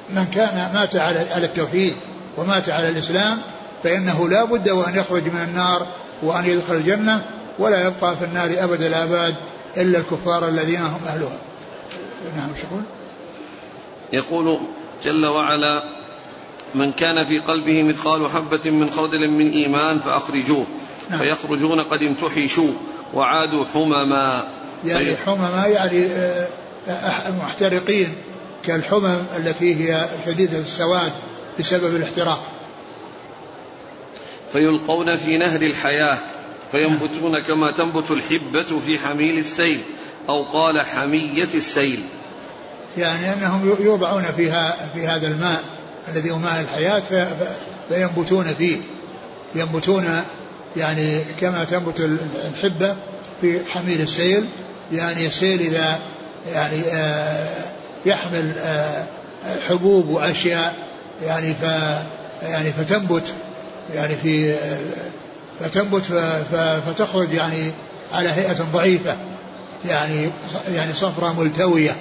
من كان مات على التوحيد ومات على الإسلام فإنه لا بد وأن يخرج من النار وأن يدخل الجنة ولا يبقى في النار أبد الآباد إلا الكفار الذين هم أهلها. نعم شكرا. يقول جل وعلا من كان في قلبه مثقال حبة من خردل من إيمان فأخرجوه نعم. فيخرجون قد امتحشوا وعادوا حمما. يعني حمما يعني آه، محترقين كالحمم التي هي شديدة السواد بسبب الاحتراق. فيلقون في نهر الحياة فينبتون كما تنبت الحبة في حميل السيل أو قال حمية السيل. يعني أنهم يوضعون فيها في هذا الماء الذي هو ماء الحياة فينبتون فيه. ينبتون يعني كما تنبت الحبة في حميل السيل. يعني السيل إذا يعني آه يحمل آه حبوب وأشياء يعني ف يعني فتنبت يعني في آه فتنبت فتخرج يعني على هيئة ضعيفة. يعني يعني صفرة ملتوية.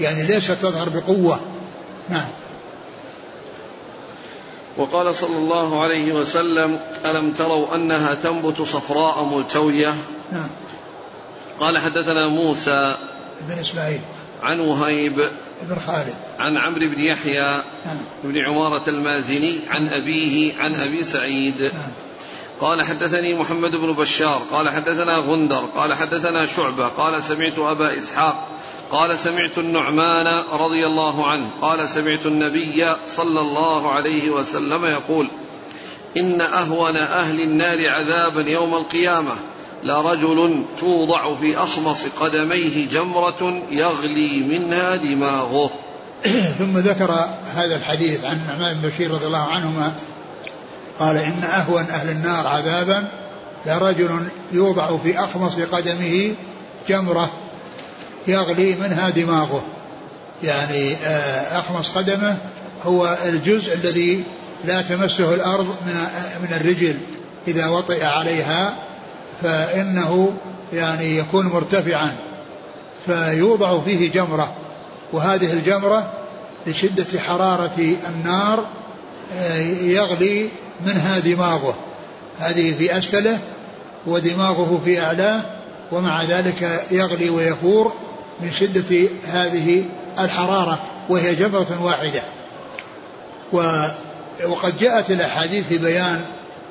يعني ليست تظهر بقوة؟ نعم. وقال صلى الله عليه وسلم ألم تروا أنها تنبت صفراء ملتوية؟ نعم. قال حدثنا موسى بن إسماعيل. عن وهيب. بن خالد. عن عمرو بن يحيى. نعم. بن عمارة المازني. عن أبيه عن أبي سعيد. نعم. قال حدثني محمد بن بشار. قال حدثنا غندر. قال حدثنا شعبة. قال سمعت أبا إسحاق. قال سمعت النعمان رضي الله عنه. قال سمعت النبي صلى الله عليه وسلم يقول إن أهون أهل النار عذابا يوم القيامة لرجل توضع في أخمص قدميه جمرة يغلي منها دماغه. (coughs) ثم ذكر هذا الحديث عن النعمان بن بشير رضي الله عنهما. قال إن أهون أهل النار عذابا لرجل يوضع في أخمص قدمه جمرة يغلي منها دماغه. يعني آه، أخمص قدمه هو الجزء الذي لا تمسه الأرض من من الرجل. إذا وطئ عليها فإنه يعني يكون مرتفعا فيوضع فيه جمرة. وهذه الجمرة لشدة حرارة النار آه، يغلي منها دماغه. هذه في أسفله ودماغه في أعلاه ومع ذلك يغلي ويفور. من شدة هذه الحرارة وهي جمرة واحدة. و وقد جاءت الأحاديث بيان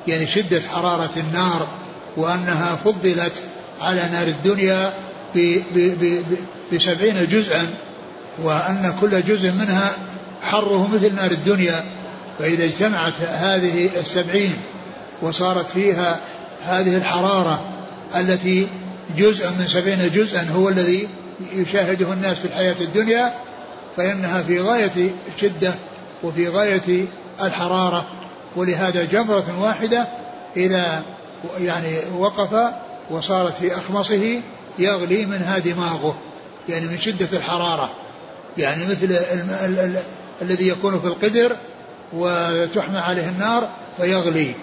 يعني شدة حرارة النار وأنها فضلت على نار الدنيا بسبعين جزءا وأن كل جزء منها حره مثل نار الدنيا. فإذا اجتمعت هذه السبعين وصارت فيها هذه الحرارة التي جزء من سبعين جزءا هو الذي يشاهده الناس في الحياة الدنيا فإنها في غاية الشدة وفي غاية الحرارة ولهذا جمرة واحدة إذا يعني وقف وصارت في أخمصه يغلي منها دماغه يعني من شدة الحرارة يعني مثل. الذي يكون في القدر وتحمى عليه النار فيغلي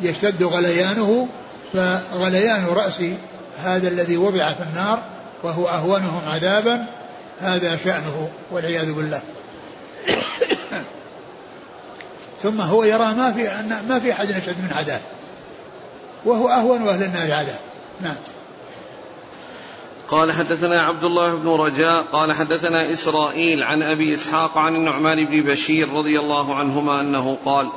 يشتد غليانه فغليان رأس هذا الذي وضع في النار وهو أهونهم عذابا هذا شأنه والعياذ بالله. ثم هو يرى ما في ما في أحد أشد من عذاب. وهو أهون أهل النار عذاب نعم. قال حدثنا عبد الله بن رجاء قال حدثنا إسرائيل عن أبي إسحاق عن النعمان بن بشير رضي الله عنهما أنه قال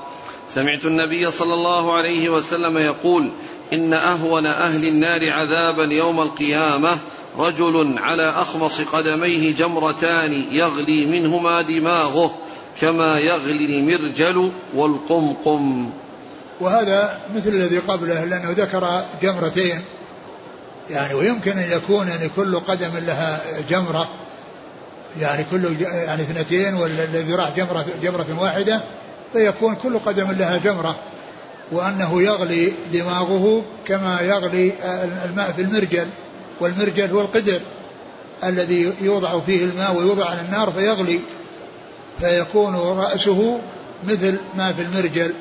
سمعت النبي صلى الله عليه وسلم يقول إن أهون أهل النار عذابا يوم القيامة رجل على أخمص قدميه جمرتان يغلي منهما دماغه كما يغلي المرجل والقمقم. وهذا مثل الذي قبله لأنه ذكر جمرتين. يعني ويمكن أن يكون يعني كل قدم لها جمرة. يعني كل يعني اثنتين والذي راح جمرة جمرة واحدة فيكون كل قدم لها جمرة. وأنه يغلي دماغه كما يغلي الماء في المرجل. والمرجل هو القدر الذي يوضع فيه الماء ويوضع على النار فيغلي فيكون رأسه مثل ما في المرجل.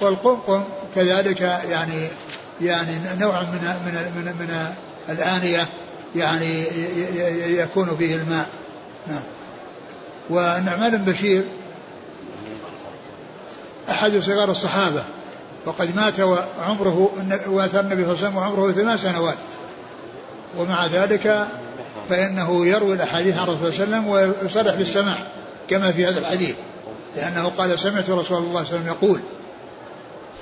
والقمقم كذلك يعني يعني نوع من من من, من الآنية يعني يكون فيه الماء. نعم. والنعمان بن بشير أحد صغار الصحابة وقد مات وعمره وأتى النبي صلى الله عليه وسلم وعمره ثمان سنوات. ومع ذلك فإنه يروي الأحاديث عن الرسول صلى الله عليه وسلم ويصرح بالسماع كما في هذا الحديث لأنه قال سمعت رسول الله صلى الله عليه وسلم يقول.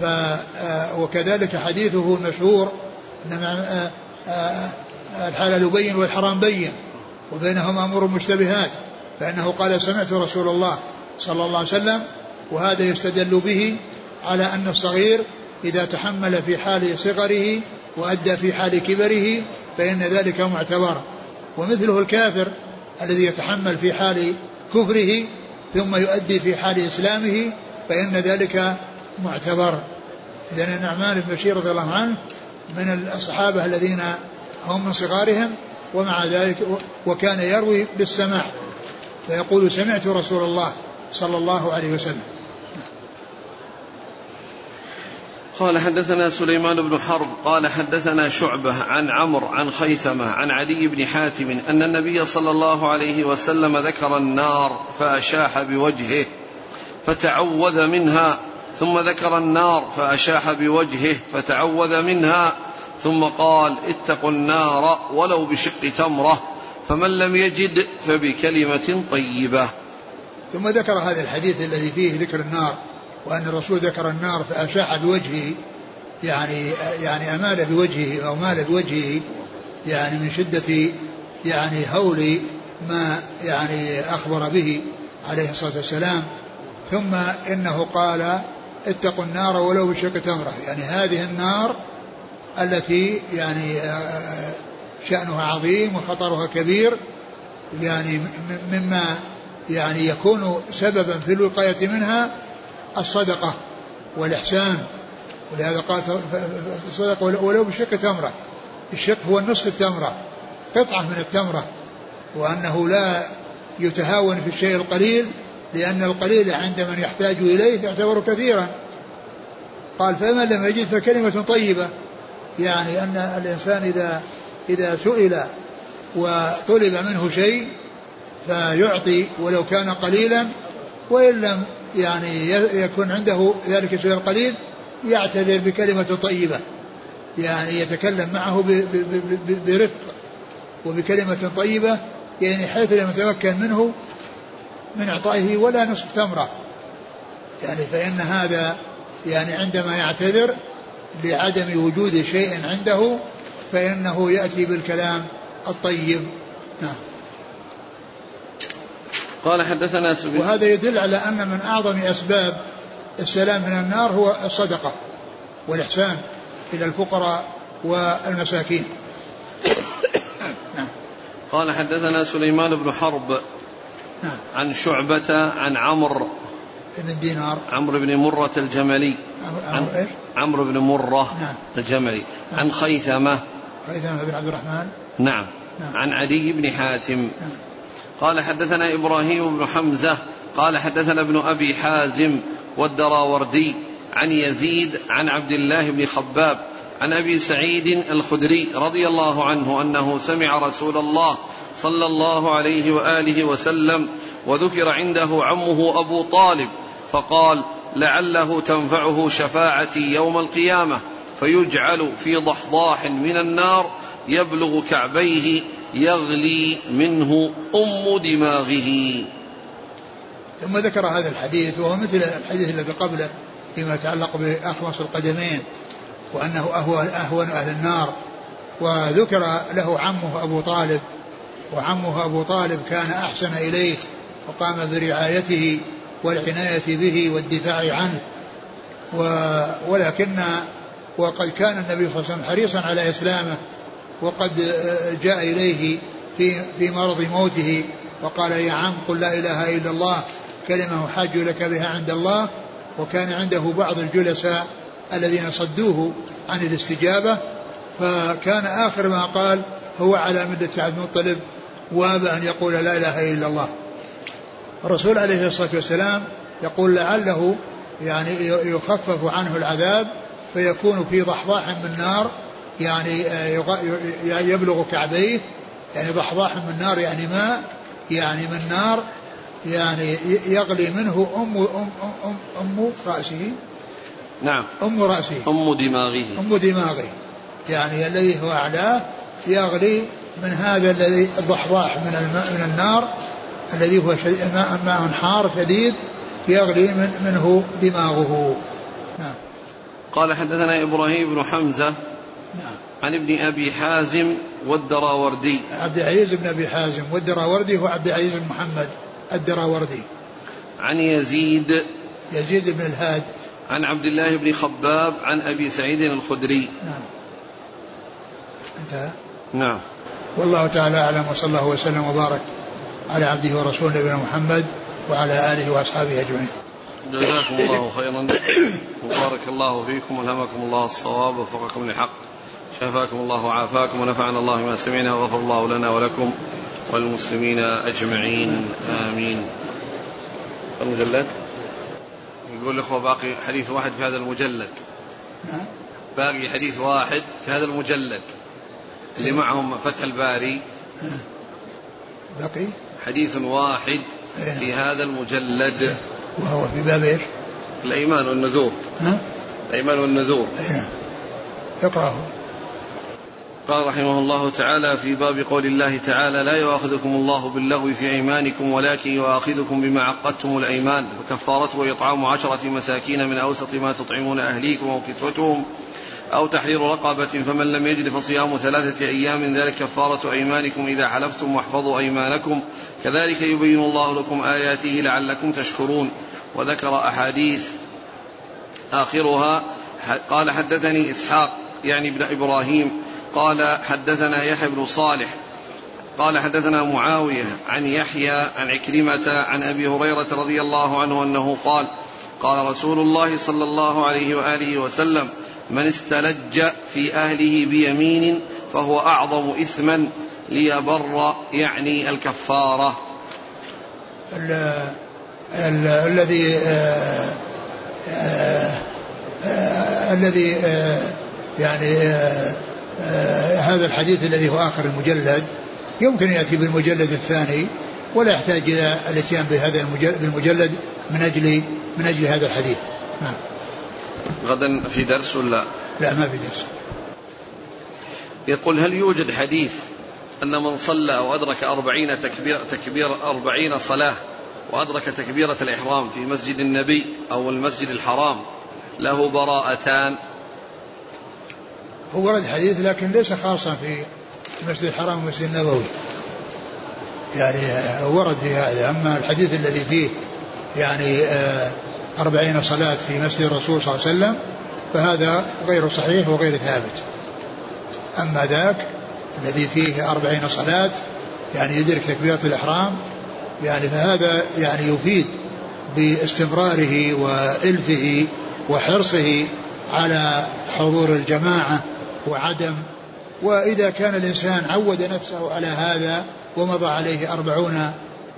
ف آه، وكذلك حديثه المشهور انما آه، آه، الحلال بين والحرام بين وبينهما أمور مشتبهات فإنه قال سمعت رسول الله صلى الله عليه وسلم وهذا يستدل به على أن الصغير إذا تحمل في حال صغره وأدى في حال كبره فإن ذلك معتبر ومثله الكافر الذي يتحمل في حال كفره ثم يؤدي في حال إسلامه فإن ذلك معتبر إذن النعمان بن بشير رضي الله عنه من الصحابة الذين هم من صغارهم ومع ذلك وكان يروي بالسماع فيقول سمعت رسول الله صلى الله عليه وسلم. قال حدثنا سليمان بن حرب قال حدثنا شعبة عن عمرو عن خيثمة عن عدي بن حاتم أن النبي صلى الله عليه وسلم ذكر النار فأشاح بوجهه فتعوذ منها ثم ذكر النار فأشاح بوجهه فتعوذ منها ثم قال اتقوا النار ولو بشق تمرة فمن لم يجد فبكلمة طيبة. ثم ذكر هذا الحديث الذي فيه ذكر النار وأن الرسول ذكر النار فأشاح بوجهه يعني يعني أمال بوجهه أو مال بوجهه يعني من شدة يعني هول ما يعني أخبر به عليه الصلاة والسلام. ثم إنه قال اتقوا النار ولو بشق تمرة. يعني هذه النار التي يعني شأنها عظيم وخطرها كبير يعني مما يعني يكون سببا في الوقاية منها. الصدقة والإحسان. ولهذا قال الصدقة ولو بشق تمرة. الشق هو النصف التمرة قطعة من التمرة. وأنه لا يتهاون في الشيء القليل لأن القليل عند من يحتاج إليه يعتبر كثيرا. قال فمن لم يجد فكلمة طيبة. يعني أن الإنسان إذا إذا سئل وطلب منه شيء فيعطي ولو كان قليلا وإن لم يعني يكون عنده ذلك الشيء القليل يعتذر بكلمة طيبة. يعني يتكلم معه برفق وبكلمة طيبة يعني حيث لم يتمكن منه من إعطائه ولا نصف تمرة. يعني فإن هذا يعني عندما يعتذر لعدم وجود شيء عنده فإنه يأتي بالكلام الطيب. نعم. قال حدثنا سبيل وهذا يدل على أن من أعظم أسباب السلام من النار هو الصدقة والإحسان إلى الفقراء والمساكين. نعم. قال حدثنا سليمان بن حرب نعم. عن شعبة عن عمرو بن دينار. عمرو بن مرة الجملي. عن إيش؟ عمرو بن مرة نعم. الجملي. نعم. عن خيثمة. خيثمة بن عبد الرحمن. نعم, نعم. عن عدي بن حاتم. نعم. قال حدثنا إبراهيم بن حمزة قال حدثنا ابن أبي حازم والدراوردي عن يزيد عن عبد الله بن خباب عن أبي سعيد الخدري رضي الله عنه أنه سمع رسول الله صلى الله عليه وآله وسلم وذكر عنده عمه أبو طالب فقال لعله تنفعه شفاعتي يوم القيامة فيجعل في ضحضاح من النار يبلغ كعبيه يغلي منه أم دماغه. ثم ذكر هذا الحديث وهو مثل الحديث الذي قبله فيما يتعلق بأخمص القدمين وأنه اهون أهون أهل النار. وذكر له عمه أبو طالب وعمه أبو طالب كان أحسن إليه وقام برعايته والعناية به والدفاع عنه. ولكن وقد كان النبي صلى الله عليه وسلم حريصا على إسلامه وقد جاء إليه في في مرض موته وقال يا عم قل لا إله إلا الله كلمة أحاج لك بها عند الله. وكان عنده بعض الجلساء الذين صدوه عن الاستجابة. فكان آخر ما قال هو على ملة عبد المطلب وأبى أن يقول لا إله إلا الله. الرسول عليه الصلاة والسلام يقول لعله يعني يخفف عنه العذاب فيكون في ضحضاح من نار يعني آه، يبلغ كعبيه يعني ضحضاح من نار يعني ماء يعني من نار يعني يغلي منه أم أم أم, أم رأسه. نعم. أم رأسه. أم دماغه. أم دماغه. يعني الذي هو أعلاه يغلي من هذا الذي الضحضاح من الماء من النار الذي هو ماء ماء حار شديد يغلي من منه دماغه. نعم. قال حدثنا إبراهيم بن حمزة عن ابن أبي حازم والدراوردي. عبد العزيز بن أبي حازم والدراوردي هو عبد العزيز بن محمد الدراوردي. عن يزيد. يزيد بن الهاد. عن عبد الله بن خباب عن أبي سعيد الخدري. نعم. انتهى. نعم. والله تعالى أعلم وصلى الله وسلم وبارك على عبده ورسوله نبينا محمد وعلى آله وأصحابه أجمعين. جزاكم الله خيرا. وبارك الله فيكم والهمكم الله الصواب ووفقكم للحق. شفاكم الله وعافاكم ونفعنا الله ما سمعنا وغفر الله لنا ولكم والمسلمين أجمعين. آمين. المجلد؟ يقول الأخوة باقي حديث واحد في هذا المجلد. نعم. باقي حديث واحد في هذا المجلد. اللي معهم فتح الباري. بقي حديث واحد في نعم. هذا المجلد. وهو في باب إيش؟ الأيمان والنذور. ها؟ الأيمان والنذور. نعم. قال رحمه الله تعالى في باب قول الله تعالى لا يؤاخذكم الله باللغو في أيمانكم ولكن يؤاخذكم بما عقدتم الأيمان فكفارته إطعام عشرة مساكين من أوسط ما تطعمون أهليكم أو كسوتهم أو تحرير رقبة فمن لم يجد فصيام ثلاثة أيام ذلك كفارة أيمانكم إذا حلفتم واحفظوا أيمانكم. كذلك يبين الله لكم آياته لعلكم تشكرون. وذكر أحاديث آخرها. قال حدثني إسحاق يعني ابن إبراهيم قال حدثنا يحيى بن صالح قال حدثنا معاوية عن يحيى عن عكرمة عن أبي هريرة رضي الله عنه أنه قال قال رسول الله صلى الله عليه وآله وسلم من استلج في أهله بيمين فهو أعظم إثما ليبر يعني الكفارة. الذي آه، آه، آه، الذي يعني هذا الحديث الذي هو آخر المجلد يمكن يأتي بالمجلد الثاني ولا يحتاج إلى الاتيان بهذا المجلد من أجل من أجل هذا الحديث. نعم. غدا في درس ولا؟ لا ما في درس. يقول هل يوجد حديث أن من صلى أو أدرك أربعين تكبير, تكبير أربعين صلاة وأدرك تكبيرة الإحرام في مسجد النبي أو المسجد الحرام له براءتان؟ هو ورد حديث لكن ليس خاصا في المسجد الحرام والمسجد النبوي. يعني ورد في هذا. أما الحديث الذي فيه يعني آه، أربعين صلاة في مسجد الرسول صلى الله عليه وسلم فهذا غير صحيح وغير ثابت. أما ذاك الذي فيه أربعين صلاة يعني يدرك تكبيرة الإحرام يعني فهذا يعني يفيد باستمراره وإلفه وحرصه على حضور الجماعة وعدم وإذا كان الإنسان عود نفسه على هذا ومضى عليه أربعون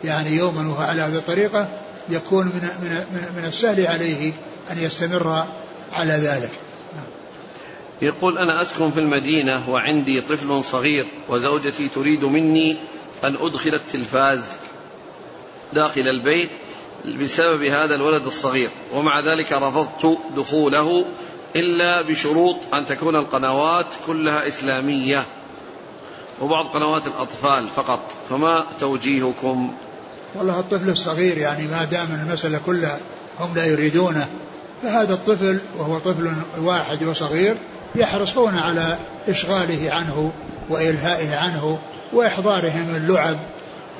يعني يوما وهو على هذه الطريقة يكون من, من, من, من السهل عليه أن يستمر على ذلك. يقول أنا أسكن في المدينة وعندي طفل صغير وزوجتي تريد مني أن أدخل التلفاز داخل البيت بسبب هذا الولد الصغير ومع ذلك رفضت دخوله إلا بشروط أن تكون القنوات كلها إسلامية وبعض قنوات الأطفال فقط فما توجيهكم؟ والله الطفل الصغير يعني ما دام المسألة كلها هم لا يريدونه فهذا الطفل وهو طفل واحد وصغير يحرصون على إشغاله عنه وإلهائه عنه وإحضارهم اللعب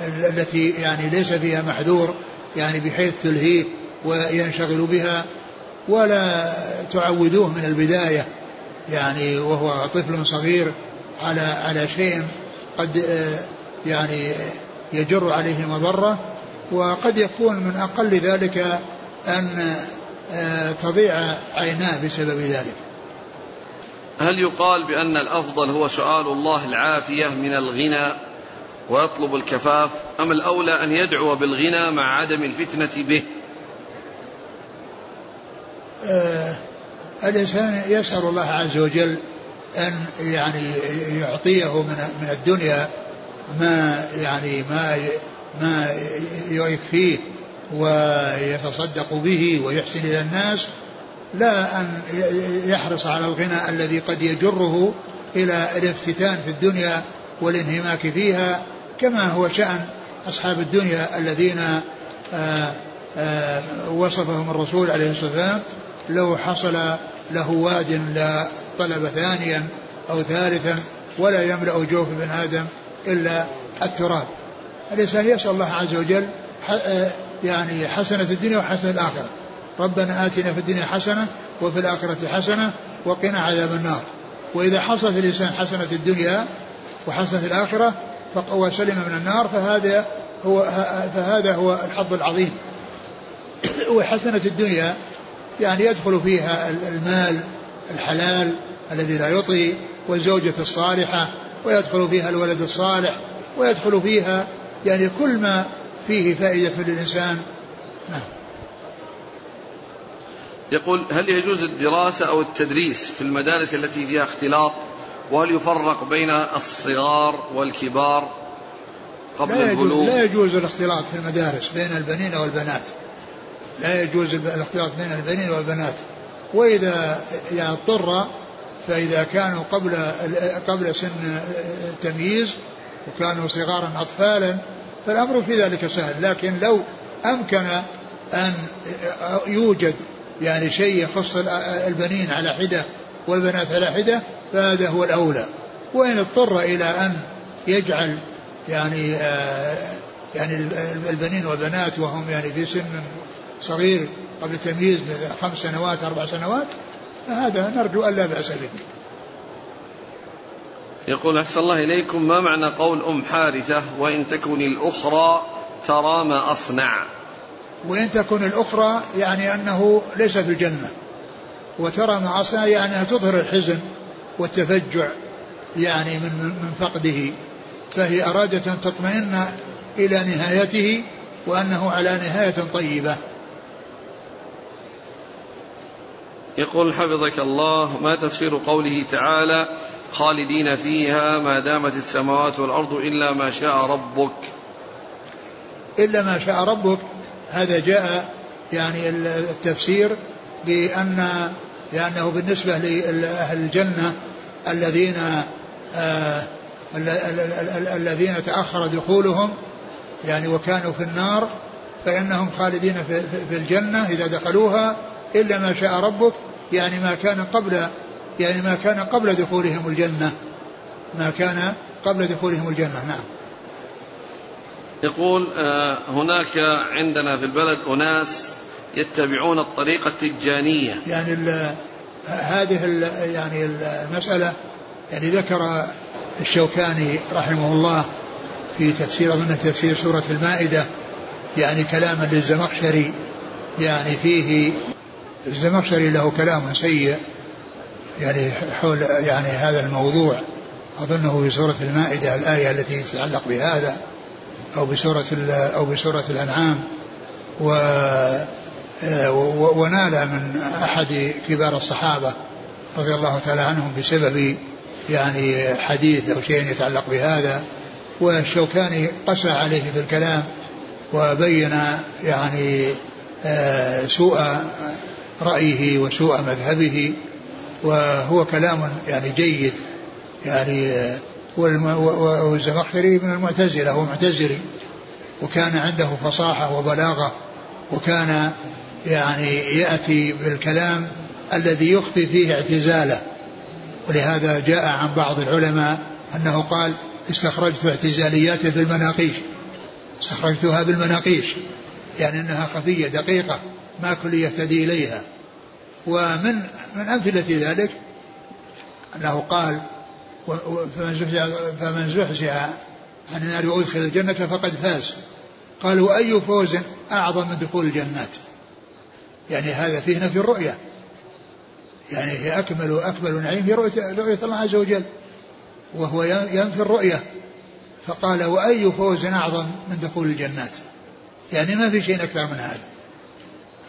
التي يعني ليس فيها محذور يعني بحيث تلهيه وينشغل بها ولا تعودوه من البداية يعني وهو طفل صغير على على شيء قد آه، يعني يجر عليه مضرة وقد يكون من أقل ذلك أن آه، تضيع عيناه بسبب ذلك. هل يقال بأن الأفضل هو سؤال الله العافية من الغنى ويطلب الكفاف أم الأولى أن يدعو بالغنى مع عدم الفتنة به؟ الإنسان يسأل الله عز وجل أن يعني يعطيه من من الدنيا ما يعني ما ما يكفيه ويتصدق به ويحسن إلى الناس لا أن يحرص على الغنى الذي قد يجره إلى الافتتان في الدنيا والانهماك فيها كما هو شأن أصحاب الدنيا الذين آآ آه، آآ آه، وصفهم الرسول عليه الصلاة والسلام لو حصل له واد لطلب ثانيا أو ثالثا ولا يملأ جوف ابن آدم إلا التراب. الإنسان يسأل الله عز وجل آه، يعني حسنة الدنيا وحسنة الآخرة. ربنا آتنا في الدنيا حسنة وفي الآخرة حسنة وقنا عذاب النار. وإذا حصلت الإنسان حسنة الدنيا وحسنة الآخرة وسلم من النار فهذا هو فهذا هو الحظ العظيم. وحسنة الدنيا يعني يدخل فيها المال الحلال الذي لا يطغي والزوجة الصالحة ويدخل فيها الولد الصالح ويدخل فيها يعني كل ما فيه فائدة للإنسان. نعم. يقول هل يجوز الدراسة أو التدريس في المدارس التي فيها اختلاط؟ وهل يفرق بين الصغار والكبار قبل لا البلوغ؟ لا يجوز الاختلاط في المدارس بين البنين والبنات. لا يجوز الاختلاط بين البنين والبنات. وإذا يعني اضطر فإذا كانوا قبل قبل سن التمييز وكانوا صغارا أطفالا فالأمر في ذلك سهل. لكن لو أمكن أن يوجد يعني شيء يخص البنين على حدة والبنات على حدة فهذا هو الأولى. وإن اضطر إلى أن يجعل يعني آه يعني البنين والبنات وهم يعني في سن صغير قبل التمييز خمس سنوات أربع سنوات فهذا نرجو أن لا بأس به. يقول أحسن الله إليكم ما معنى قول أم حارثة وإن تكن الأخرى ترى ما أصنع؟ وإن تكن الأخرى يعني أنه ليس في الجنة. وترى ما أصنع يعني أنها تظهر الحزن والتفجع يعني من من فقده. فهي أرادت أن تطمئن إلى نهايته وأنه على نهاية طيبة. يقول حفظك الله ما تفسير قوله تعالى خالدين فيها ما دامت السماوات والأرض إلا ما شاء ربك. إلا ما شاء ربك. هذا جاء يعني التفسير بأن لأنه بالنسبة لأهل الجنة الذين آه الذين تأخر دخولهم يعني وكانوا في النار فإنهم خالدين في الجنة إذا دخلوها. إلا ما شاء ربك يعني ما كان قبل يعني ما كان قبل دخولهم الجنة. ما كان قبل دخولهم الجنة نعم. يقول آه، هناك عندنا في البلد أناس يتبعون الطريقة التجانية. يعني هذه يعني المسألة يعني ذكر الشوكاني رحمه الله في تفسير أظن تفسير سورة المائدة يعني كلاما للزمخشري يعني فيه الزمخشري له كلام سيء يعني حول يعني هذا الموضوع أظنه في سورة المائدة الآية التي تتعلق بهذا أو بسورة أو بسورة الأنعام و ونال من أحد كبار الصحابة رضي الله تعالى عنهم بسبب يعني حديث أو شيء يتعلق بهذا والشوكاني قسى عليه في الكلام وبين يعني آه، سوء رأيه وسوء مذهبه وهو كلام يعني جيد يعني آه، والزمخشري من المعتزلة هو معتزلي وكان عنده فصاحة وبلاغة وكان يعني يأتي بالكلام الذي يخفي فيه اعتزاله. ولهذا جاء عن بعض العلماء أنه قال استخرجت اعتزالياته في المناقيش. استخرجتها بالمناقيش يعني أنها خفية دقيقة. ما كل يهتدي إليها. ومن من أمثلة ذلك أنه قال فمن زحزح فمن زحزح عن النار وأدخل الجنة فقد فاز. قال وأي فوز أعظم من دخول الجنات؟ يعني هذا فيه نفي الرؤية. يعني هي أكمل أكمل نعيم هي رؤية, رؤية الله عز وجل وهو ينفي الرؤية. فقال وأي فوز أعظم من دخول الجنات؟ يعني ما في شيء أكثر من هذا.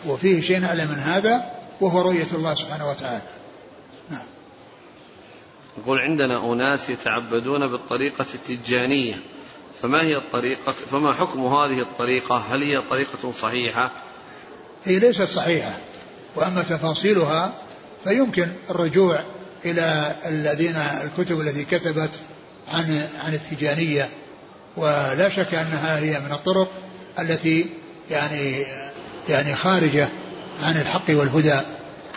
وفيه شيء أعلى من هذا وهو رؤية الله سبحانه وتعالى. نعم. يقول عندنا أناس يتعبدون بالطريقة التجانية. فما هي الطريقة فما حكم هذه الطريقة؟ هل هي طريقة صحيحة؟ هي ليست صحيحة. وأما تفاصيلها فيمكن الرجوع إلى الذين الكتب التي كتبت عن عن التجانية. ولا شك أنها هي من الطرق التي يعني يعني خارجة عن الحق والهدى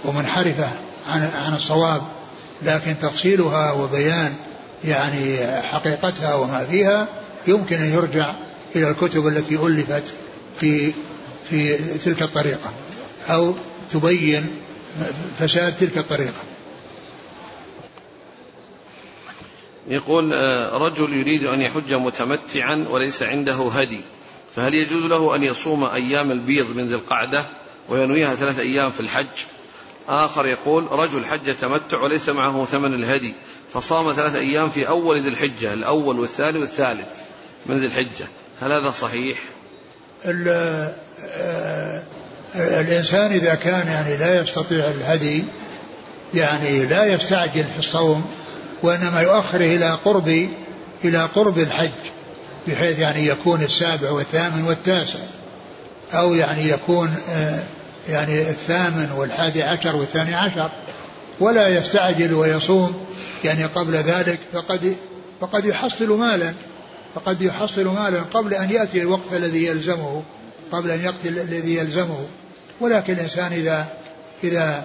ومنحرفة عن عن الصواب لكن تفصيلها وبيان يعني حقيقتها وما فيها يمكن أن يرجع إلى الكتب التي ألفت في في تلك الطريقة أو تبين فساد تلك الطريقة. يقول آه، رجل يريد أن يحج متمتعا وليس عنده هدي. فهل يجوز له أن يصوم أيام البيض من ذي القعدة وينويها ثلاث أيام في الحج؟ آخر يقول رجل حج تمتع وليس معه ثمن الهدي فصام ثلاث أيام في أول ذي الحجة الأول والثاني والثالث من ذي الحجة. هل هذا صحيح؟ آه، الإنسان إذا كان يعني لا يستطيع الهدي يعني لا يستعجل في الصوم وإنما يؤخره إلى قرب إلى قرب الحج. بحيث يعني يكون السابع والثامن والتاسع. أو يعني يكون آه، يعني الثامن والحادي عشر والثاني عشر. ولا يستعجل ويصوم يعني قبل ذلك. فقد فقد يحصل مالا فقد يحصل مالا قبل أن يأتي الوقت الذي يلزمه قبل أن يقضي الذي يلزمه. ولكن الإنسان إذا إذا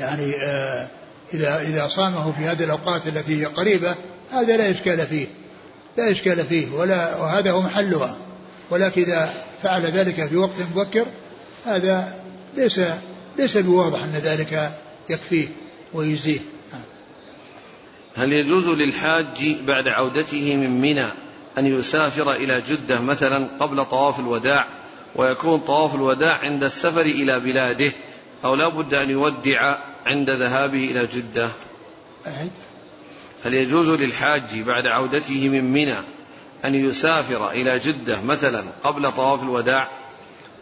يعني آه إذا إذا صامه في هذه الأوقات التي هي قريبة هذا لا إشكال فيه. لا إشكال فيه ولا وهذا هو محلها. ولكن إذا فعل ذلك في وقت مبكر هذا ليس ليس بواضح أن ذلك يكفيه ويجزيه. هل يجوز للحاج بعد عودته من منى أن يسافر إلى جدة مثلا قبل طواف الوداع ويكون طواف الوداع عند السفر إلى بلاده أو لا بد أن يودع عند ذهابه إلى جدة؟ هل يجوز للحاج بعد عودته من منى أن يسافر إلى جدة مثلا قبل طواف الوداع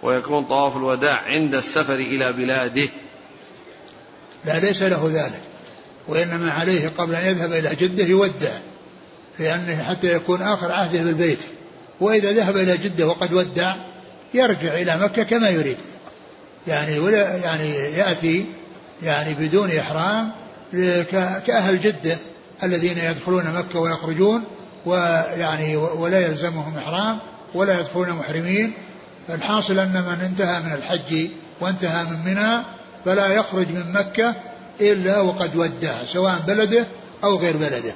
ويكون طواف الوداع عند السفر إلى بلاده. لا ليس له ذلك وإنما عليه قبل أن يذهب إلى جدة يودع لأنه حتى يكون آخر عهده بالبيت وإذا ذهب إلى جدة وقد ودع يرجع إلى مكة كما يريد. يعني ولا يعني يأتي يعني بدون إحرام كأهل جدة. الذين يدخلون مكة ويخرجون ويعني ولا يلزمهم إحرام ولا يدخلون محرمين. فالحاصل أن من انتهى من الحج وانتهى من منى فلا يخرج من مكة إلا وقد ودع سواء بلده أو غير بلده.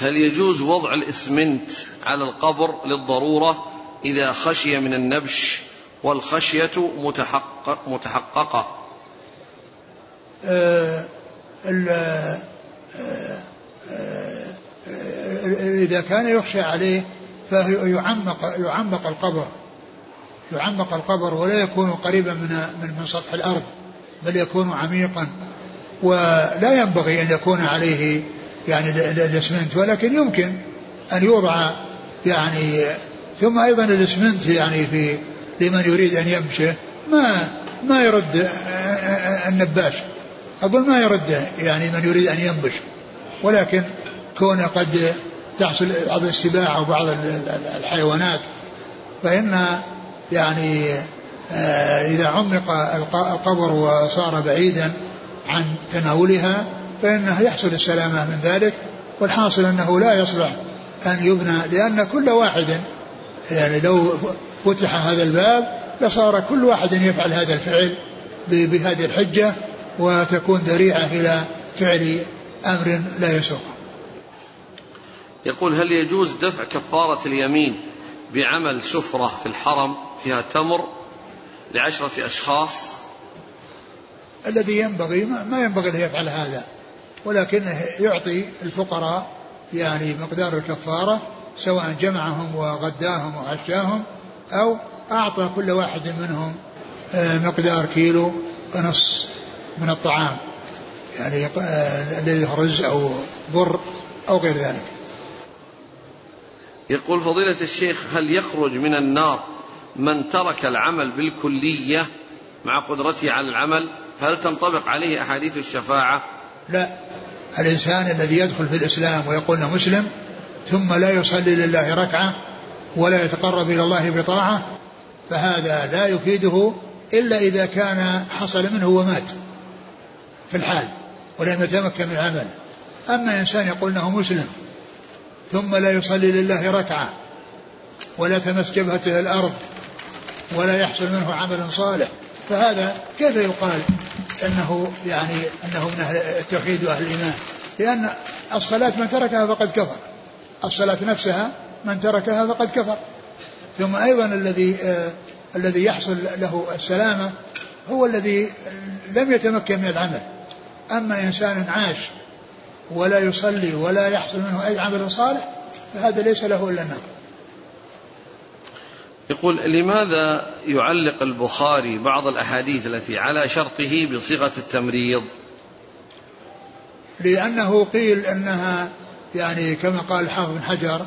هل يجوز وضع الإسمنت على القبر للضرورة إذا خشي من النبش والخشية متحقق متحققة؟ إذا كان يخشى عليه فيعمق يعمق القبر يعمق القبر ولا يكون قريبا من من سطح الأرض بل يكون عميقا. ولا ينبغي أن يكون عليه يعني الإسمنت ولكن يمكن أن يوضع يعني ثم أيضا الإسمنت يعني في لمن يريد أن يمشي ما ما يرد النباش. أقول ما يرد يعني من يريد أن ينبش ولكن كون قد تحصل بعض السباع أو بعض الحيوانات فإن يعني آه، إذا عمق القبر وصار بعيدا عن تناولها فإنه يحصل السلامة من ذلك والحاصل أنه لا يصلح أن يبنى لأن كل واحد يعني لو فتح هذا الباب لصار كل واحد يفعل هذا الفعل بهذه الحجة وتكون ذريعة إلى فعل أمر لا يسوق. يقول هل يجوز دفع كفارة اليمين بعمل سفرة في الحرم فيها تمر لعشرة أشخاص؟ الذي ينبغي ما ينبغي له يفعل هذا ولكنه يعطي الفقراء يعني مقدار الكفارة سواء جمعهم وغداهم وعشاهم أو أعطى كل واحد منهم آه، مقدار كيلو ونص. من الطعام يعني آه، الذي رز أو بر أو غير ذلك. يقول فضيلة الشيخ هل يخرج من النار من ترك العمل بالكلية مع قدرته على العمل؟ فهل تنطبق عليه أحاديث الشفاعة؟ لا. الإنسان الذي يدخل في الإسلام ويقول أنه مسلم ثم لا يصلي لله ركعة ولا يتقرب إلى الله بطاعة فهذا لا يفيده إلا إذا كان حصل منه ومات. في الحال ولم يتمكن من العمل. أما إنسان يقول أنه مسلم ثم لا يصلي لله ركعة ولا تمس جبهته الأرض ولا يحصل منه عمل صالح فهذا كيف يقال إنه يعني إنه من أهل التوحيد وأهل الإيمان؟ لأن الصلاة من تركها فقد كفر الصلاة نفسها من تركها فقد كفر. ثم أيضا الذي آه الذي يحصل له السلامة هو الذي لم يتمكن من العمل. أما إنسان عاش ولا يصلي ولا يحصل منه أي عمل صالح فهذا ليس له إلا النار. يقول لماذا يعلق البخاري بعض الأحاديث التي على شرطه بصيغة التمريض؟ لأنه قيل أنها يعني كما قال الحافظ بن حجر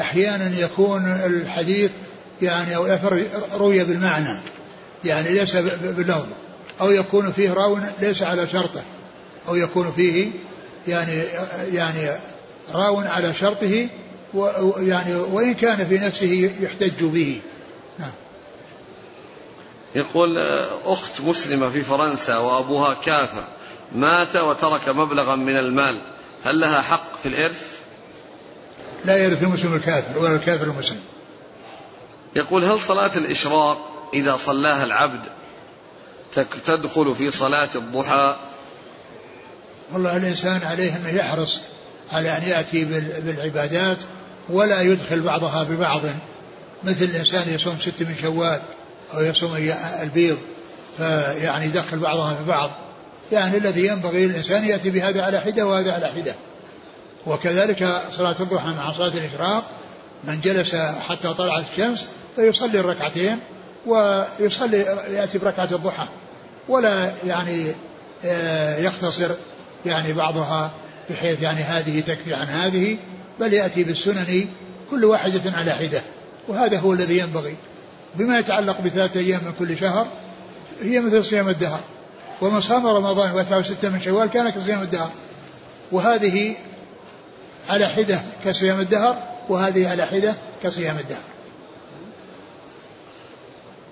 أحيانا يكون الحديث يعني أو الأثر روي بالمعنى يعني ليس باللفظ أو يكون فيه راو ليس على شرطه. أو يكون فيه يعني يعني راو على شرطه ويعني وإن كان في نفسه يحتج به. نعم. يقول أخت مسلمة في فرنسا وأبوها كافر مات وترك مبلغا من المال هل لها حق في الإرث؟ لا يرث المسلم الكافر ولا الكافر المسلم. يقول هل صلاة الإشراق إذا صلاها العبد تدخل في صلاة الضحى والله الإنسان عليه أنه يحرص على أن يأتي بالعبادات ولا يدخل بعضها ببعض. مثل الإنسان يصوم ست من شوال أو يصوم البيض فيعني يدخل بعضها في بعض يعني الذي ينبغي للإنسان يأتي بهذا على حدة وهذا على حدة. وكذلك صلاة الضحى مع صلاة الإشراق من جلس حتى طلعت الشمس فيصلي الركعتين ويصلي يأتي بركعة الضحى. ولا يعني آه، يختصر يعني بعضها بحيث يعني هذه تكفي عن هذه بل يأتي بالسنن كل واحدة على حدة. وهذا هو الذي ينبغي. بما يتعلق بثلاثة أيام من كل شهر هي مثل صيام الدهر. ومن صام رمضان وأتبعه ستة من شوال كان كصيام الدهر. وهذه على حدة كصيام الدهر وهذه على حدة كصيام الدهر.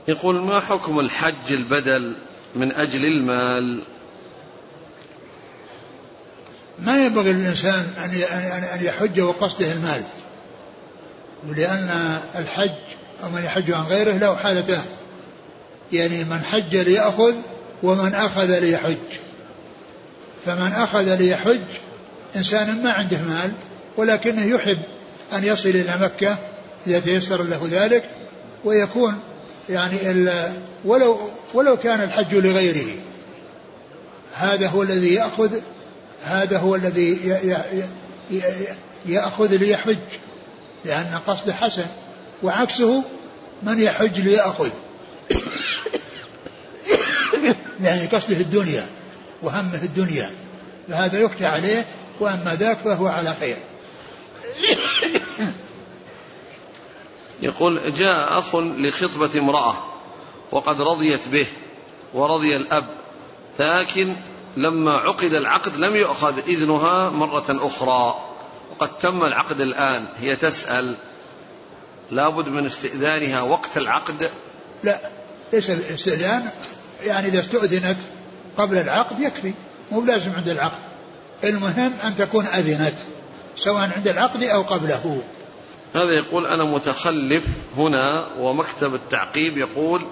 يقول ما حكم الحج البدل من أجل المال؟ ما ينبغي للإنسان أن يحج وقصده المال ولأن الحج أو من يحج عن غيره له حالتان يعني من حج ليأخذ ومن أخذ ليحج. فمن أخذ ليحج إنسان ما عنده مال ولكنه يحب أن يصل إلى مكة إذا تيسر له ذلك ويكون يعني ولو ولو كان الحج لغيره. هذا هو الذي يأخذ هذا هو الذي يأخذ ليحج لأن قصده حسن وعكسه من يحج ليأخذ يعني قصده الدنيا وهمه الدنيا فهذا يخشى عليه وأما ذاك فهو على خير. يقول جاء أخ لخطبة امرأة وقد رضيت به ورضي الأب لكن لما عقد العقد لم يؤخذ إذنها مرة أخرى. وقد تم العقد الآن. هي تسأل لابد من استئذانها وقت العقد؟ لا ليس الاستئذان. يعني إذا استؤذنت قبل العقد يكفي مو لازم عند العقد. المهم أن تكون أذنت سواء عند العقد أو قبله. هذا يقول أنا متخلف هنا ومكتب التعقيب يقول